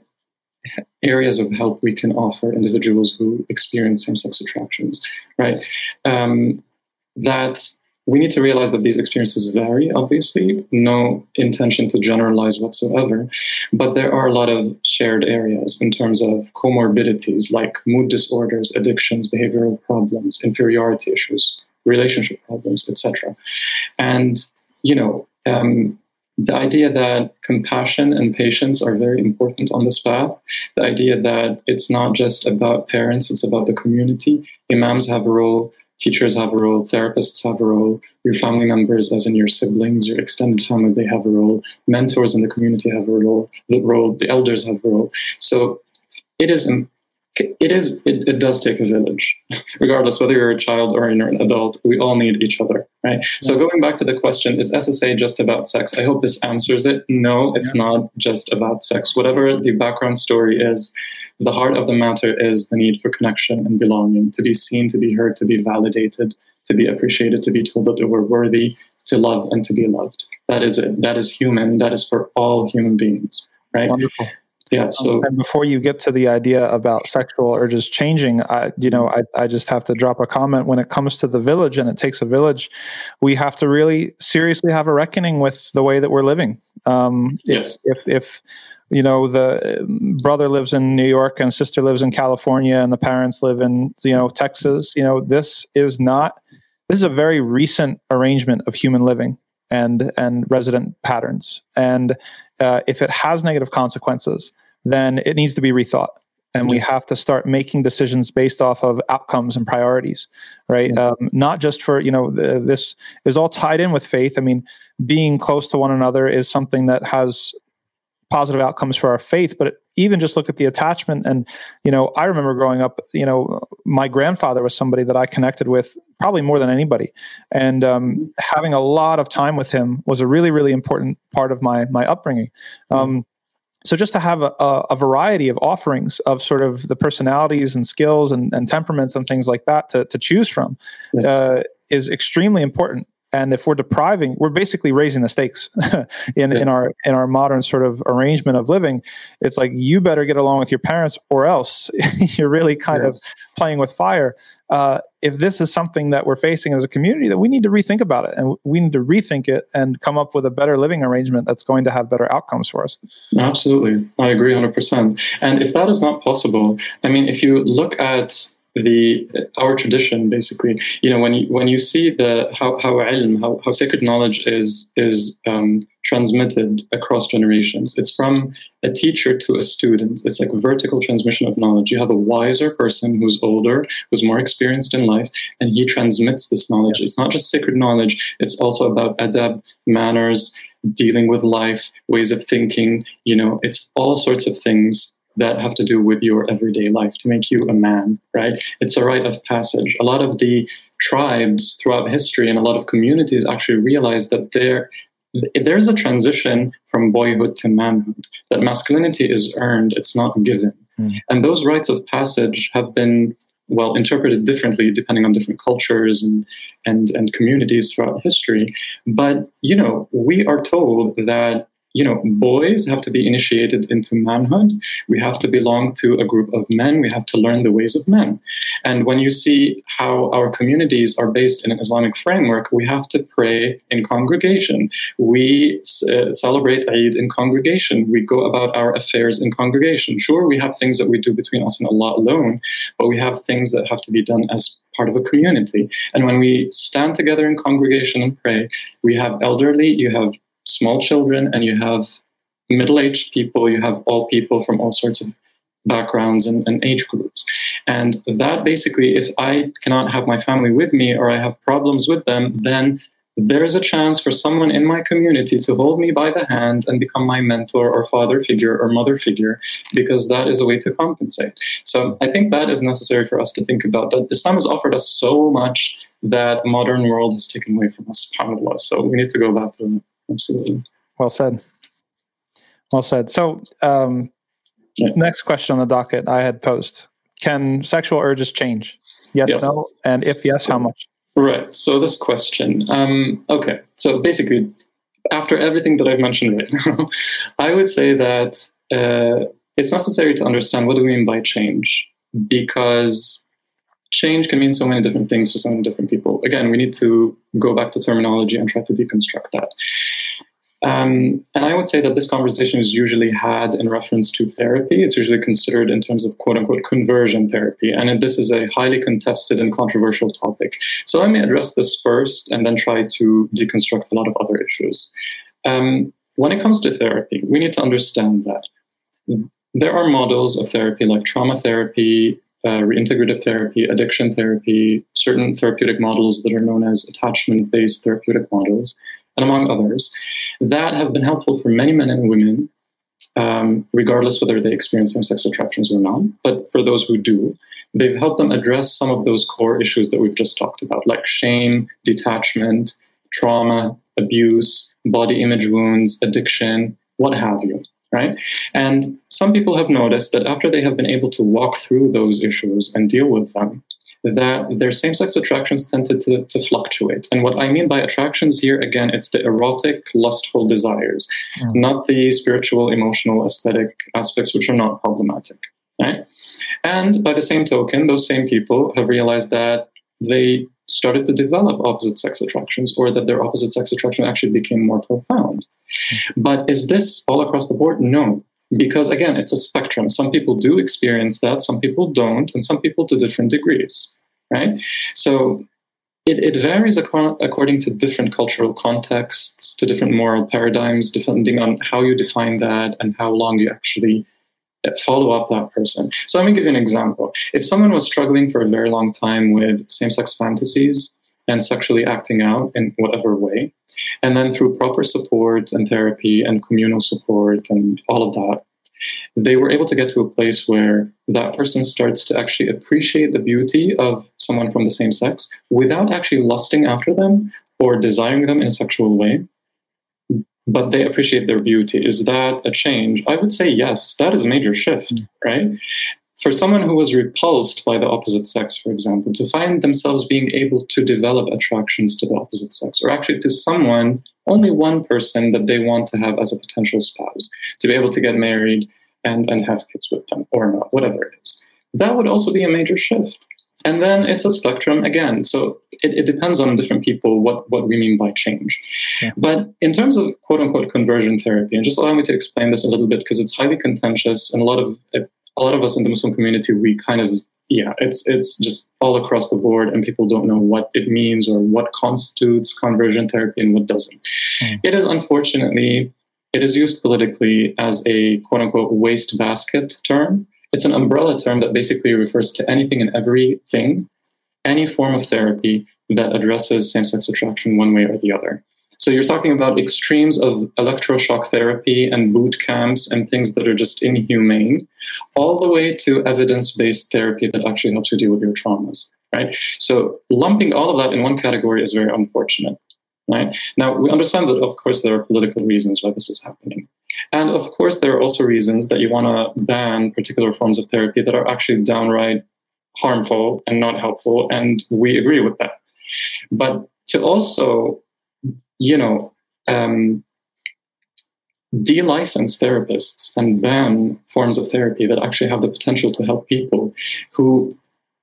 areas of help we can offer individuals who experience same-sex attractions, right? Um, that we need to realize that these experiences vary, obviously, no intention to generalize whatsoever. But there are a lot of shared areas in terms of comorbidities like mood disorders, addictions, behavioral problems, inferiority issues, relationship problems, etc. And, you know, um, the idea that compassion and patience are very important on this path, the idea that it's not just about parents, it's about the community. Imams have a role, teachers have a role, therapists have a role, your family members, as in your siblings, your extended family, they have a role, mentors in the community have a role, the role, the elders have a role. So it is it is it, it does take a village. Regardless whether you're a child or you're an adult we all need each other right? Yeah. so going back to the question is ssa just about sex? I hope this answers it. No it's yeah. not just about sex. Whatever the background story is the heart of the matter is the need for connection and belonging to be seen to be heard to be validated to be appreciated to be told that we're worthy to love and to be loved. That is it. That is human. That is for all human beings right? Wonderful. Yeah. Um, so, um, and before you get to the idea about sexual urges changing, I, you know, I, I just have to drop a comment. When it comes to the village, and it takes a village, we have to really seriously have a reckoning with the way that we're living. Um, yes. If, if, if you know the brother lives in New York and sister lives in California, and the parents live in you know Texas, you know, this is not. This is a very recent arrangement of human living and and resident patterns. And uh, if it has negative consequences, then it needs to be rethought. And we have to start making decisions based off of outcomes and priorities, right? Um, not just for you know the, this is all tied in with faith. I mean, being close to one another is something that has positive outcomes for our faith. But even just look at the attachment. And you know i remember growing up you know my grandfather was somebody that i connected with probably more than anybody. And um, having a lot of time with him was a really really important part of my my upbringing. Um, so just to have a, a, variety of offerings of sort of the personalities and skills and, and temperaments and things like that to, to choose from uh, is extremely important and if we're depriving we're basically raising the stakes in, yeah. in our in our modern sort of arrangement of living. It's like you better get along with your parents or else you're really kind yes. of playing with fire. Uh, if this is something that we're facing as a community that we need to rethink about it. And we need to rethink it and come up with a better living arrangement that's going to have better outcomes for us. Absolutely. I agree 100% and if that is not possible i mean if you look at the our tradition basically. You know when you when you see the how how ilm how, how sacred knowledge is is um, transmitted across generations it's from a teacher to a student. It's like vertical transmission of knowledge. You have a wiser person who's older who's more experienced in life and he transmits this knowledge. It's not just sacred knowledge. It's also about adab manners dealing with life ways of thinking. You know it's all sorts of things that have to do with your everyday life to make you a man, right? It's a rite of passage. A lot of the tribes throughout history and a lot of communities actually realize that there there's a transition from boyhood to manhood that masculinity is earned it's not given mm. and those rites of passage have been well interpreted differently depending on different cultures and and and communities throughout history but you know we are told that you know, boys have to be initiated into manhood. We have to belong to a group of men. We have to learn the ways of men. And when you see how our communities are based in an Islamic framework, we have to pray in congregation. We uh, celebrate Eid in congregation. We go about our affairs in congregation. Sure, we have things that we do between us and Allah alone, but we have things that have to be done as part of a community. And when we stand together in congregation and pray, we have elderly, you have small children and you have middle-aged people you have all people from all sorts of backgrounds and, and, age groups. And that basically if i cannot have my family with me or i have problems with them then there is a chance for someone in my community to hold me by the hand and become my mentor or father figure or mother figure because that is a way to compensate. So i think that is necessary for us to think about that islam has offered us so much that modern world has taken away from us subhanallah. So we need to go back to absolutely. Well said. Well said. So, um, yeah. next question on the docket I had posed: Can sexual urges change? Yes, yes. no, and if yes, how much? Right. So this question. Um, okay. So basically, after everything that I've mentioned right now, I would say that uh, it's necessary to understand what do we mean by change, because change can mean so many different things to so many different people. Again, we need to go back to terminology and try to deconstruct that. Um, and I would say that this conversation is usually had in reference to therapy. It's usually considered in terms of quote unquote conversion therapy. And this is a highly contested and controversial topic. So let me address this first and then try to deconstruct a lot of other issues. Um, when it comes to therapy, we need to understand that there are models of therapy like trauma therapy, uh, reintegrative therapy, addiction therapy, certain therapeutic models that are known as attachment based therapeutic models, among others, that have been helpful for many men and women, um, regardless whether they experience same sex attractions or not. But for those who do, they've helped them address some of those core issues that we've just talked about, like shame, detachment, trauma, abuse, body image wounds, addiction, what have you right? And some people have noticed that after they have been able to walk through those issues and deal with them, that their same sex attractions tended to, to fluctuate. And what I mean by attractions here, again, it's the erotic, lustful desires, mm. not the spiritual, emotional, aesthetic aspects, which are not problematic, right? And by the same token, those same people have realized that they started to develop opposite sex attractions or that their opposite sex attraction actually became more profound. But is this all across the board? No. Because again, it's a spectrum. Some people do experience that, some people don't, and some people to different degrees, right? So it, it varies ac- according to different cultural contexts, to different moral paradigms, depending on how you define that and how long you actually uh, follow up that person. So let me give you an example. If someone was struggling for a very long time with same sex fantasies and sexually acting out in whatever way, and then through proper support and therapy and communal support and all of that, they were able to get to a place where that person starts to actually appreciate the beauty of someone from the same sex without actually lusting after them or desiring them in a sexual way. but they appreciate their beauty. Is that a change? I would say yes. That is a major shift, mm. right? For someone who was repulsed by the opposite sex, for example, to find themselves being able to develop attractions to the opposite sex, or actually to someone, only one person that they want to have as a potential spouse, to be able to get married and, and have kids with them, or not, whatever it is. That would also be a major shift. And then it's a spectrum again. So it, it depends on different people what, what we mean by change. Yeah. But in terms of quote unquote conversion therapy, and just allow me to explain this a little bit because it's highly contentious and a lot of a lot of us in the Muslim community we kind of yeah, it's it's just all across the board, and people don't know what it means or what constitutes conversion therapy and what doesn't. Mm. It is unfortunately it is used politically as a quote unquote waste basket term it's an umbrella term that basically refers to anything and everything, any form of therapy that addresses same sex attraction one way or the other. So you're talking about extremes of electroshock therapy and boot camps and things that are just inhumane, all the way to evidence based therapy that actually helps you deal with your traumas. Right? So lumping all of that in one category is very unfortunate. Right? Now we understand that of course there are political reasons why this is happening. And of course, there are also reasons that you want to ban particular forms of therapy that are actually downright harmful and not helpful. And we agree with that. But to also, you know, um, de-license therapists and ban forms of therapy that actually have the potential to help people who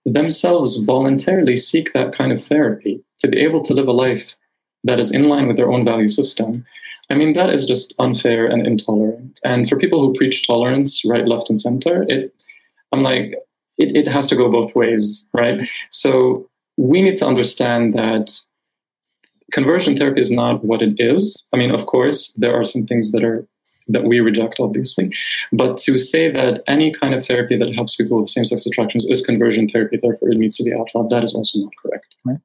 themselves voluntarily seek that kind of therapy to be able to live a life that is in line with their own value system I mean, that is just unfair and intolerant. And for people who preach tolerance, right, left, and center, it, I'm like, it, it has to go both ways, right? So we need to understand that conversion therapy is not what it is. I mean, of course, there are some things that are that we reject, obviously. But to say that any kind of therapy that helps people with same sex attractions is conversion therapy, therefore it needs to be outlawed, that is also not correct. Right.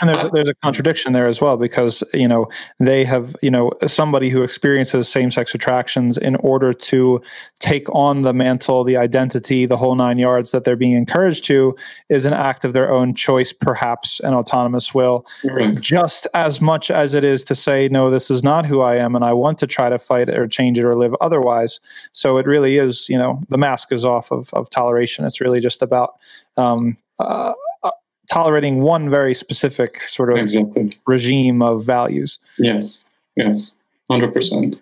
And there's, there's a contradiction there as well because, you know, they have, you know, somebody who experiences same sex attractions in order to take on the mantle, the identity, the whole nine yards that they're being encouraged to is an act of their own choice, perhaps an autonomous will, right. just as much as it is to say, no, this is not who I am and I want to try to fight or change it or live otherwise. So it really is, you know, the mask is off of, of toleration. It's really just about um, uh, uh, tolerating one very specific sort of exactly. regime of values. Yes, yes, hundred percent.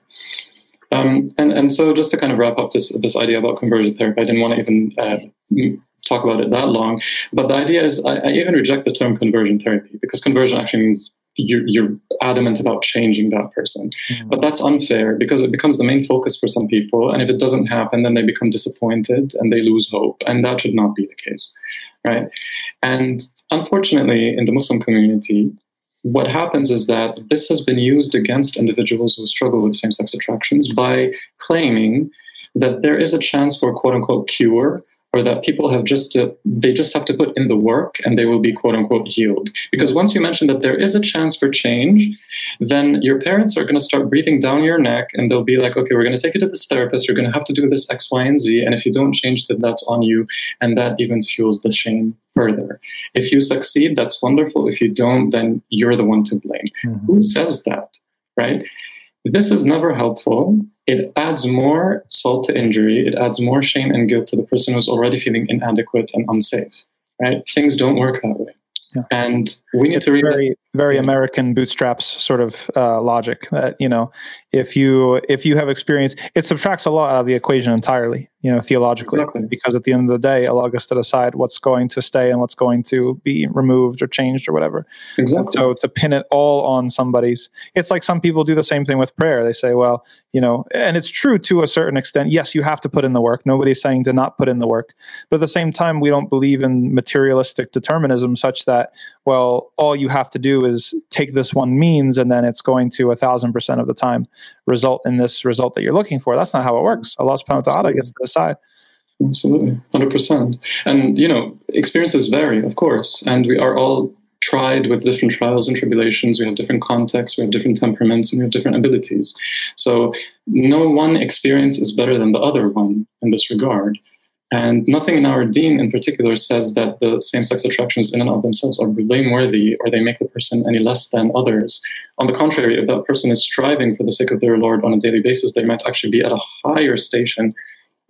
Um, and and so just to kind of wrap up this this idea about conversion therapy, I didn't want to even uh, talk about it that long, but the idea is I, I even reject the term conversion therapy because conversion actually means you're, you're adamant about changing that person. Mm-hmm. But that's unfair because it becomes the main focus for some people. And if it doesn't happen, then they become disappointed and they lose hope. And that should not be the case. Right. And unfortunately, in the Muslim community, what happens is that this has been used against individuals who struggle with same sex attractions by claiming that there is a chance for quote unquote cure or that people have just to they just have to put in the work and they will be quote unquote healed. Because once you mention that there is a chance for change then your parents are going to start breathing down your neck and they'll be like okay we're going to take you to this therapist. You're going to have to do this x y and z. And if you don't change then that's on you. And that even fuels the shame further. If you succeed that's wonderful. If you don't then you're the one to blame. Mm-hmm. who says that right? This is never helpful. It adds more salt to injury. It adds more shame and guilt to the person who's already feeling inadequate and unsafe. Right? Things don't work that way. Yeah. And we need it's to read very, very American bootstraps sort of uh, logic that you know if you if you have experience, it subtracts a lot out of the equation entirely you know, theologically, exactly. because at the end of the day, Allah gets to decide what's going to stay and what's going to be removed or changed or whatever. Exactly. So to pin it all on somebody's, it's like some people do the same thing with prayer. They say, well, you know, and it's true to a certain extent. Yes, you have to put in the work. Nobody's saying to not put in the work, but at the same time, we don't believe in materialistic determinism, such that well, all you have to do is take this one means, and then it's going to a thousand percent of the time result in this result that you're looking for. That's not how it works. Allah subhanahu wa ta'ala gets to decide. Absolutely. 100%. And, you know, experiences vary, of course. And we are all tried with different trials and tribulations. We have different contexts, we have different temperaments, and we have different abilities. So no one experience is better than the other one in this regard. And nothing in our deen in particular says that the same sex attractions in and of themselves are blameworthy or they make the person any less than others. On the contrary, if that person is striving for the sake of their Lord on a daily basis, they might actually be at a higher station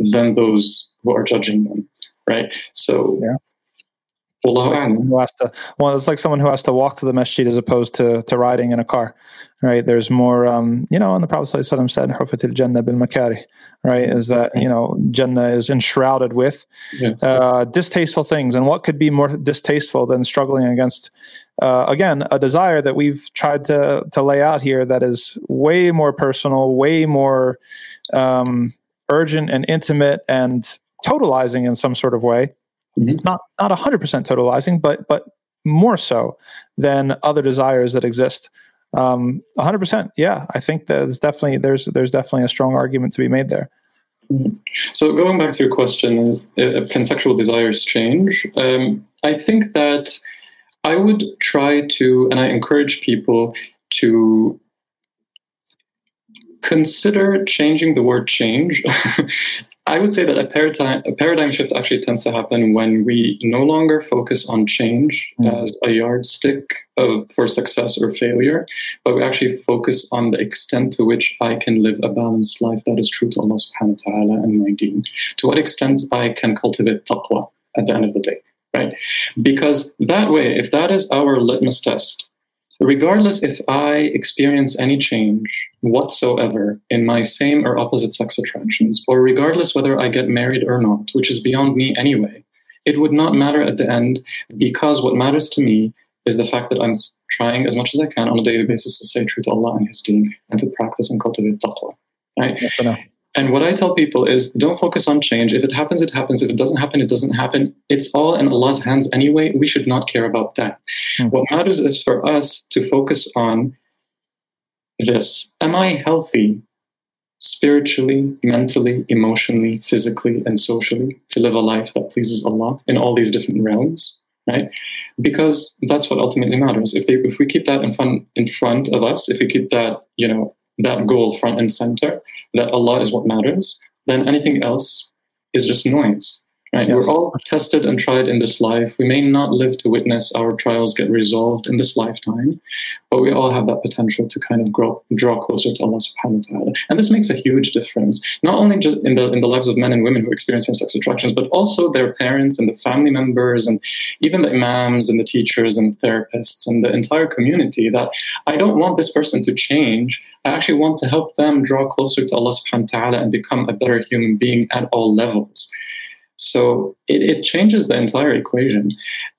than those who are judging them. Right? So, yeah. Who has to, well, it's like someone who has to walk to the masjid as opposed to, to riding in a car, right? There's more, um, you know, and the Prophet said, Hufatil Jannah bil Makari, right? Is that, you know, Jannah is enshrouded with yes. uh, distasteful things. And what could be more distasteful than struggling against, uh, again, a desire that we've tried to, to lay out here that is way more personal, way more um, urgent and intimate and totalizing in some sort of way mm-hmm. not not 100% totalizing but but more so than other desires that exist um, 100% yeah i think there's definitely there's there's definitely a strong argument to be made there mm-hmm. so going back to your question is uh, can sexual desires change um, i think that i would try to and i encourage people to consider changing the word change I would say that a paradigm, a paradigm shift actually tends to happen when we no longer focus on change mm. as a yardstick of, for success or failure, but we actually focus on the extent to which I can live a balanced life that is true to Allah subhanahu wa ta'ala and my deen. To what extent I can cultivate taqwa at the end of the day, right? Because that way, if that is our litmus test, regardless if I experience any change whatsoever in my same or opposite sex attractions, or regardless whether I get married or not, which is beyond me anyway, it would not matter at the end because what matters to me is the fact that I'm trying as much as I can on a daily basis to say true to Allah and His deen and to practice and cultivate taqwa. Right? And what I tell people is don't focus on change. If it happens, it happens. If it doesn't happen, it doesn't happen. It's all in Allah's hands anyway. We should not care about that. Mm-hmm. What matters is for us to focus on this Am I healthy spiritually, mentally, emotionally, physically, and socially to live a life that pleases Allah in all these different realms? Right? Because that's what ultimately matters. If, they, if we keep that in front, in front of us, if we keep that, you know, that goal front and center, that Allah is what matters, then anything else is just noise. Right? Yes. We're all tested and tried in this life. We may not live to witness our trials get resolved in this lifetime, but we all have that potential to kind of grow, draw closer to Allah subhanahu wa ta'ala. And this makes a huge difference, not only just in the in the lives of men and women who experience same-sex attractions, but also their parents and the family members and even the imams and the teachers and therapists and the entire community that I don't want this person to change. I actually want to help them draw closer to Allah subhanahu wa ta'ala and become a better human being at all levels. So it, it changes the entire equation.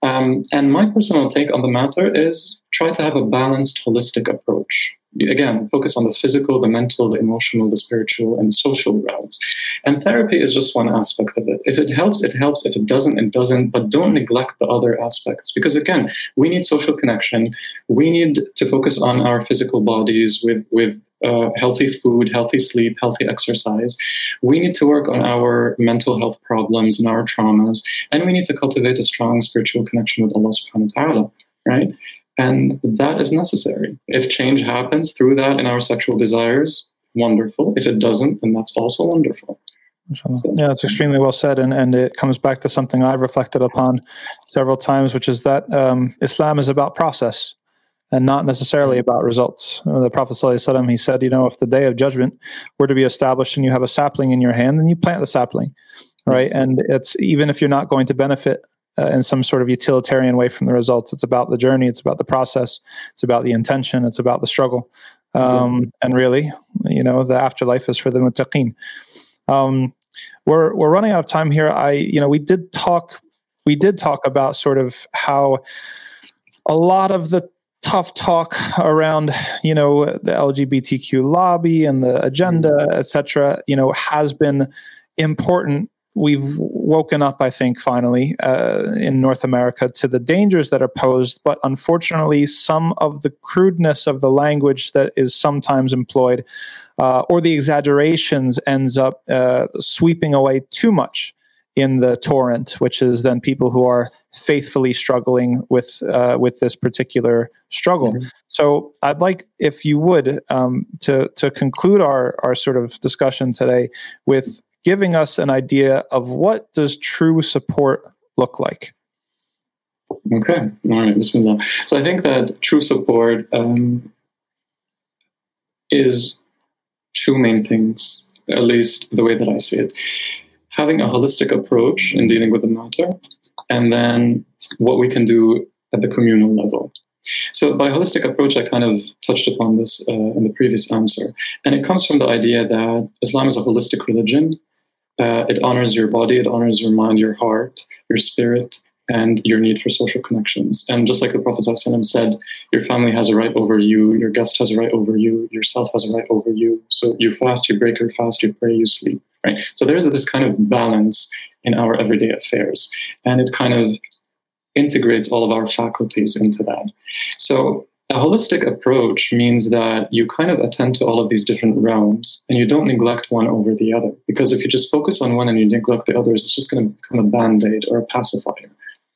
Um, and my personal take on the matter is try to have a balanced, holistic approach. Again, focus on the physical, the mental, the emotional, the spiritual, and the social realms. And therapy is just one aspect of it. If it helps, it helps. If it doesn't, it doesn't. But don't neglect the other aspects. Because again, we need social connection. We need to focus on our physical bodies with, with uh, healthy food, healthy sleep, healthy exercise. We need to work on our mental health problems and our traumas, and we need to cultivate a strong spiritual connection with Allah subhanahu wa ta'ala, right? And that is necessary. If change happens through that in our sexual desires, wonderful. If it doesn't, then that's also wonderful. Yeah, it's extremely well said, and, and it comes back to something I've reflected upon several times, which is that um, Islam is about process and not necessarily about results. The Prophet ﷺ, he said, you know, if the day of judgment were to be established and you have a sapling in your hand, then you plant the sapling, right? And it's even if you're not going to benefit uh, in some sort of utilitarian way from the results, it's about the journey, it's about the process, it's about the intention, it's about the struggle. Um, and really, you know, the afterlife is for the muttaqeen. Um, we're we're running out of time here. I, you know, we did talk, we did talk about sort of how a lot of the tough talk around you know the lgbtq lobby and the agenda mm-hmm. etc you know has been important we've woken up i think finally uh, in north america to the dangers that are posed but unfortunately some of the crudeness of the language that is sometimes employed uh, or the exaggerations ends up uh, sweeping away too much in the torrent, which is then people who are faithfully struggling with uh, with this particular struggle. Mm-hmm. So I'd like, if you would, um, to to conclude our our sort of discussion today with giving us an idea of what does true support look like. Okay, all right, Bismillah. So I think that true support um, is two main things, at least the way that I see it. Having a holistic approach in dealing with the matter, and then what we can do at the communal level. So, by holistic approach, I kind of touched upon this uh, in the previous answer. And it comes from the idea that Islam is a holistic religion. Uh, it honors your body, it honors your mind, your heart, your spirit, and your need for social connections. And just like the Prophet ﷺ said, your family has a right over you, your guest has a right over you, yourself has a right over you. So you fast, you break your fast, you pray, you sleep. Right? So there's this kind of balance in our everyday affairs. And it kind of integrates all of our faculties into that. So a holistic approach means that you kind of attend to all of these different realms and you don't neglect one over the other. Because if you just focus on one and you neglect the others, it's just going to become a band aid or a pacifier,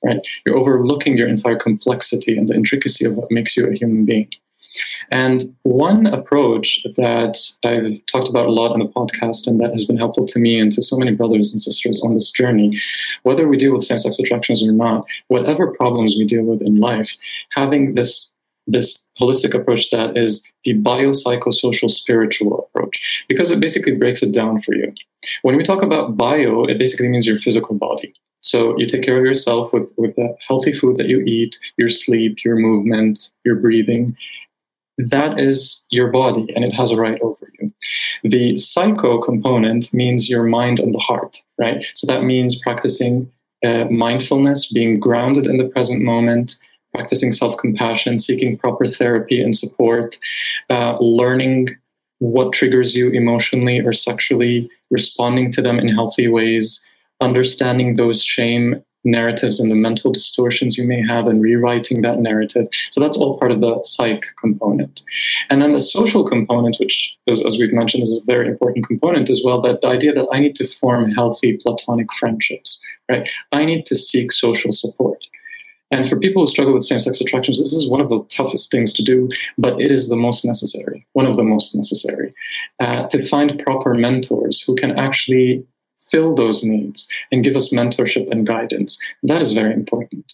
right? You're overlooking your entire complexity and the intricacy of what makes you a human being. And one approach that I've talked about a lot on the podcast and that has been helpful to me and to so many brothers and sisters on this journey, whether we deal with same sex attractions or not, whatever problems we deal with in life, having this this holistic approach that is the biopsychosocial spiritual approach because it basically breaks it down for you. When we talk about bio, it basically means your physical body. So you take care of yourself with, with the healthy food that you eat, your sleep, your movement, your breathing, that is your body and it has a right over you. The psycho component means your mind and the heart, right? So that means practicing uh, mindfulness, being grounded in the present moment, practicing self compassion, seeking proper therapy and support, uh, learning what triggers you emotionally or sexually, responding to them in healthy ways, understanding those shame narratives and the mental distortions you may have and rewriting that narrative. So that's all part of the psych component. And then the social component, which, as, as, we've mentioned, is a very important component as well, that the idea that I need to form healthy platonic friendships, right? I need to seek social support. And for people who struggle with same sex attractions, this is one of the toughest things to do, but it is the most necessary, one of the most necessary, uh, to find proper mentors who can actually fill those needs and give us mentorship and guidance. That is very important.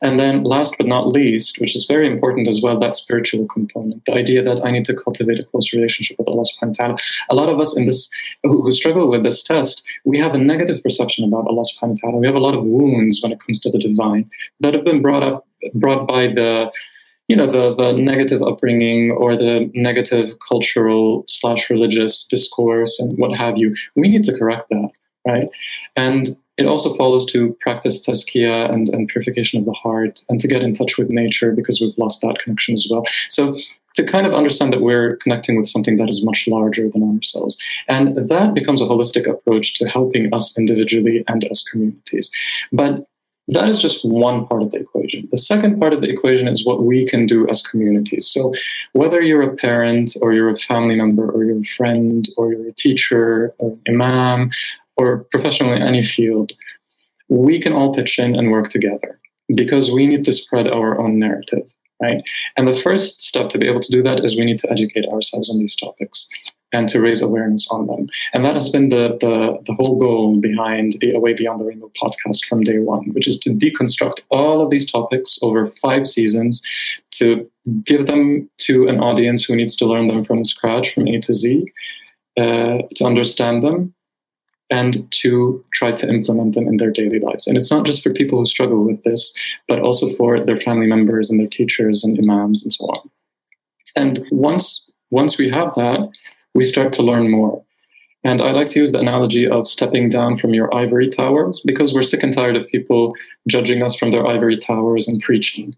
And then, last but not least, which is very important as well, that spiritual component, the idea that I need to cultivate a close relationship with Allah subhanahu wa ta'ala. A lot of us in this who, struggle with this test, we have a negative perception about Allah subhanahu wa ta'ala. We have a lot of wounds when it comes to the divine that have been brought up brought by the you know the the negative upbringing or the negative cultural slash religious discourse and what have you. We need to correct that right? And it also follows to practice tazkiyah and, and purification of the heart and to get in touch with nature because we've lost that connection as well. So to kind of understand that we're connecting with something that is much larger than ourselves. And that becomes a holistic approach to helping us individually and as communities. But that is just one part of the equation. The second part of the equation is what we can do as communities. So, whether you're a parent or you're a family member or you're a friend or you're a teacher or imam or professional in any field, we can all pitch in and work together because we need to spread our own narrative, right? And the first step to be able to do that is we need to educate ourselves on these topics and to raise awareness on them. And that has been the, the, the whole goal behind the Way Beyond the Rainbow podcast from day one, which is to deconstruct all of these topics over five seasons, to give them to an audience who needs to learn them from scratch, from A to Z, uh, to understand them, and to try to implement them in their daily lives. And it's not just for people who struggle with this, but also for their family members and their teachers and imams and so on. And once once we have that, we start to learn more. And I like to use the analogy of stepping down from your ivory towers because we're sick and tired of people judging us from their ivory towers and preaching.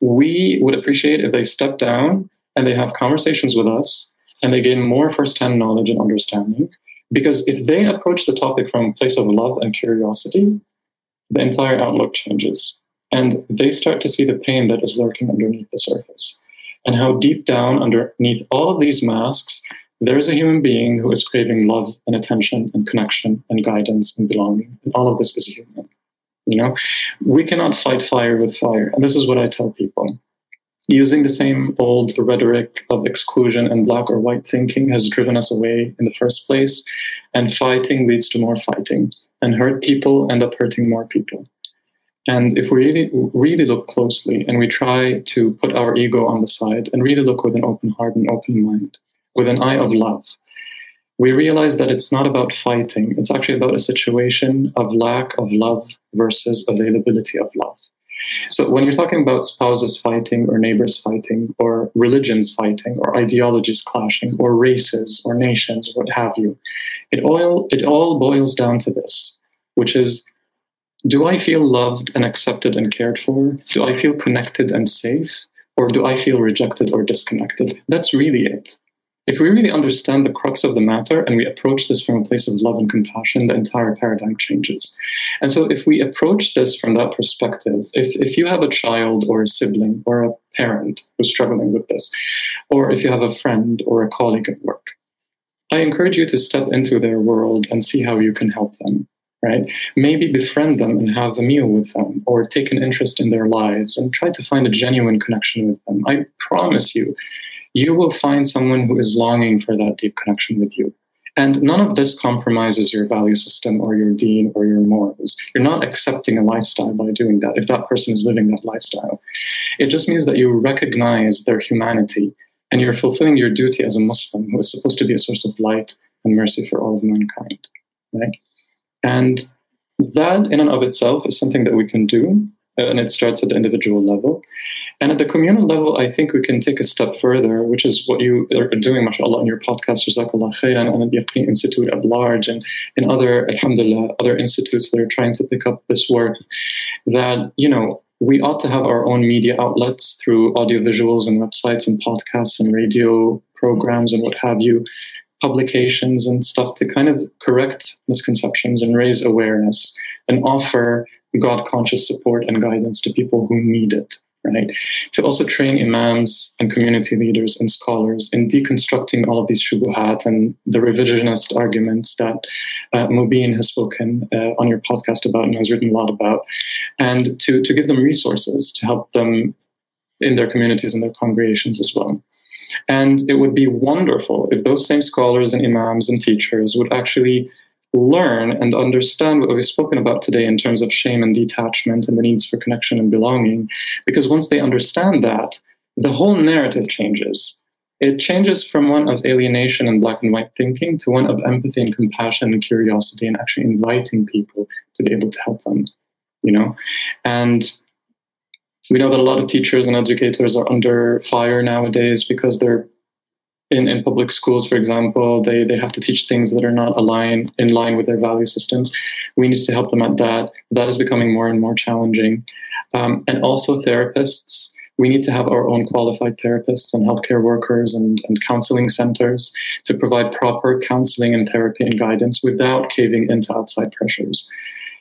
We would appreciate if they step down and they have conversations with us and they gain more firsthand knowledge and understanding because if they approach the topic from a place of love and curiosity, the entire outlook changes. And they start to see the pain that is lurking underneath the surface. And how deep down, underneath all of these masks, there is a human being who is craving love and attention and connection and guidance and belonging. And all of this is human. You know, we cannot fight fire with fire. And this is what I tell people. Using the same old rhetoric of exclusion and black or white thinking has driven us away in the first place. And fighting leads to more fighting, and hurt people end up hurting more people. And if we really, really look closely and we try to put our ego on the side and really look with an open heart and open mind, with an eye of love, we realize that it's not about fighting. It's actually about a situation of lack of love versus availability of love. So when you're talking about spouses fighting or neighbors fighting or religions fighting or ideologies clashing or races or nations or what have you, it all, it all boils down to this, which is do I feel loved and accepted and cared for? Do I feel connected and safe? Or do I feel rejected or disconnected? That's really it. If we really understand the crux of the matter and we approach this from a place of love and compassion, the entire paradigm changes. And so, if we approach this from that perspective, if, if you have a child or a sibling or a parent who's struggling with this, or if you have a friend or a colleague at work, I encourage you to step into their world and see how you can help them. Right? Maybe befriend them and have a meal with them, or take an interest in their lives and try to find a genuine connection with them. I promise you, you will find someone who is longing for that deep connection with you. And none of this compromises your value system or your deen or your morals. You're not accepting a lifestyle by doing that if that person is living that lifestyle. It just means that you recognize their humanity and you're fulfilling your duty as a Muslim who is supposed to be a source of light and mercy for all of mankind. Right? And that in and of itself is something that we can do uh, and it starts at the individual level. And at the communal level, I think we can take a step further, which is what you are doing, mashallah, in your podcast, Jazakallah Khairan, and the Yaqeen Institute at large, and in other, alhamdulillah, other institutes that are trying to pick up this work, that, you know, we ought to have our own media outlets through audiovisuals and websites and podcasts and radio programs and what have you, publications and stuff to kind of correct misconceptions and raise awareness and offer God conscious support and guidance to people who need it. Right? To also train imams and community leaders and scholars in deconstructing all of these shubuhat and the revisionist arguments that uh, Mobeen has spoken uh, on your podcast about and has written a lot about, and to, to give them resources to help them in their communities and their congregations as well. And it would be wonderful if those same scholars and imams and teachers would actually learn and understand what we've spoken about today in terms of shame and detachment and the needs for connection and belonging. Because once they understand that, the whole narrative changes. It changes from one of alienation and black and white thinking to one of empathy and compassion and curiosity and actually inviting people to be able to help them, you know? And we know that a lot of teachers and educators are under fire nowadays because they're in, in public schools, for example, they, they have to teach things that are not aligned in line with their value systems. We need to help them at that. That is becoming more and more challenging. Um, and also therapists. We need to have our own qualified therapists and healthcare workers and, and counseling centers to provide proper counseling and therapy and guidance without caving into outside pressures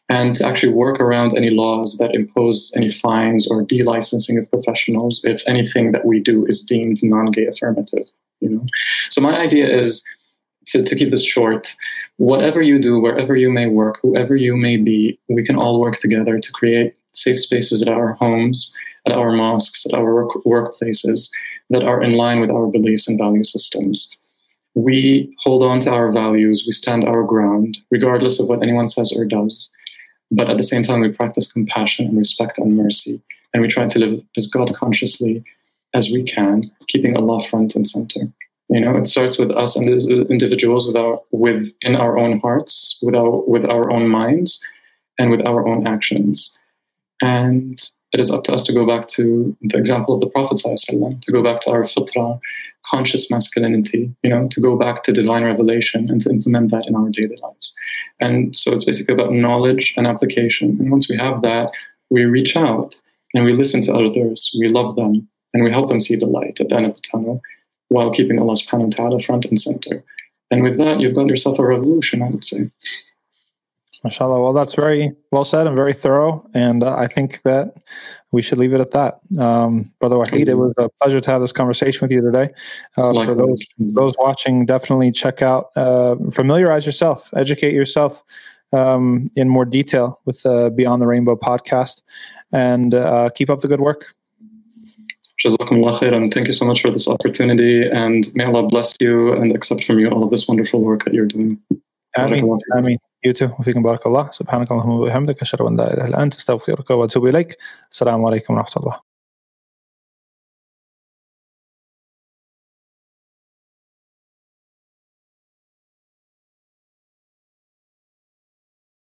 and to actually work around any laws that impose any fines or delicensing of professionals if anything that we do is deemed non-gay affirmative you know? So my idea is to, to keep this short. Whatever you do wherever you may work whoever you may be we can all work together to create safe spaces at our homes at our mosques at our work, workplaces that are in line with our beliefs and value systems. We hold on to our values we stand our ground regardless of what anyone says or does. But at the same time we practice compassion and respect and mercy and we try to live as god consciously as we can, keeping Allah front and center. You know, it starts with us and as individuals, with our within our own hearts, with our with our own minds, and with our own actions. And it is up to us to go back to the example of the Prophet to go back to our fitra, conscious masculinity, you know, to go back to divine revelation and to implement that in our daily lives. And so it's basically about knowledge and application. And once we have that, we reach out and we listen to others, we love them, and we help them see the light at the end of the tunnel while keeping Allah subhanahu wa ta'ala front and center. And with that, you've got yourself a revolution, I would say. MashaAllah. Well, that's very well said and very thorough. And uh, I think that we should leave it at that. Um, Brother Waheed, it was a pleasure to have this conversation with you today. Uh, for those, those watching, definitely check out, uh, familiarize yourself, educate yourself um, in more detail with the Beyond the Rainbow podcast, and uh, keep up the good work. Jazakumullah khairan. Thank you so much for this opportunity, and may Allah bless you and accept from you all of this wonderful work that you're doing. آمين آمين you too وفيكم بارك الله سبحانك اللهم وبحمدك أشهد أن لا إله إلا أنت أستغفرك وأتوب إليك السلام عليكم ورحمة الله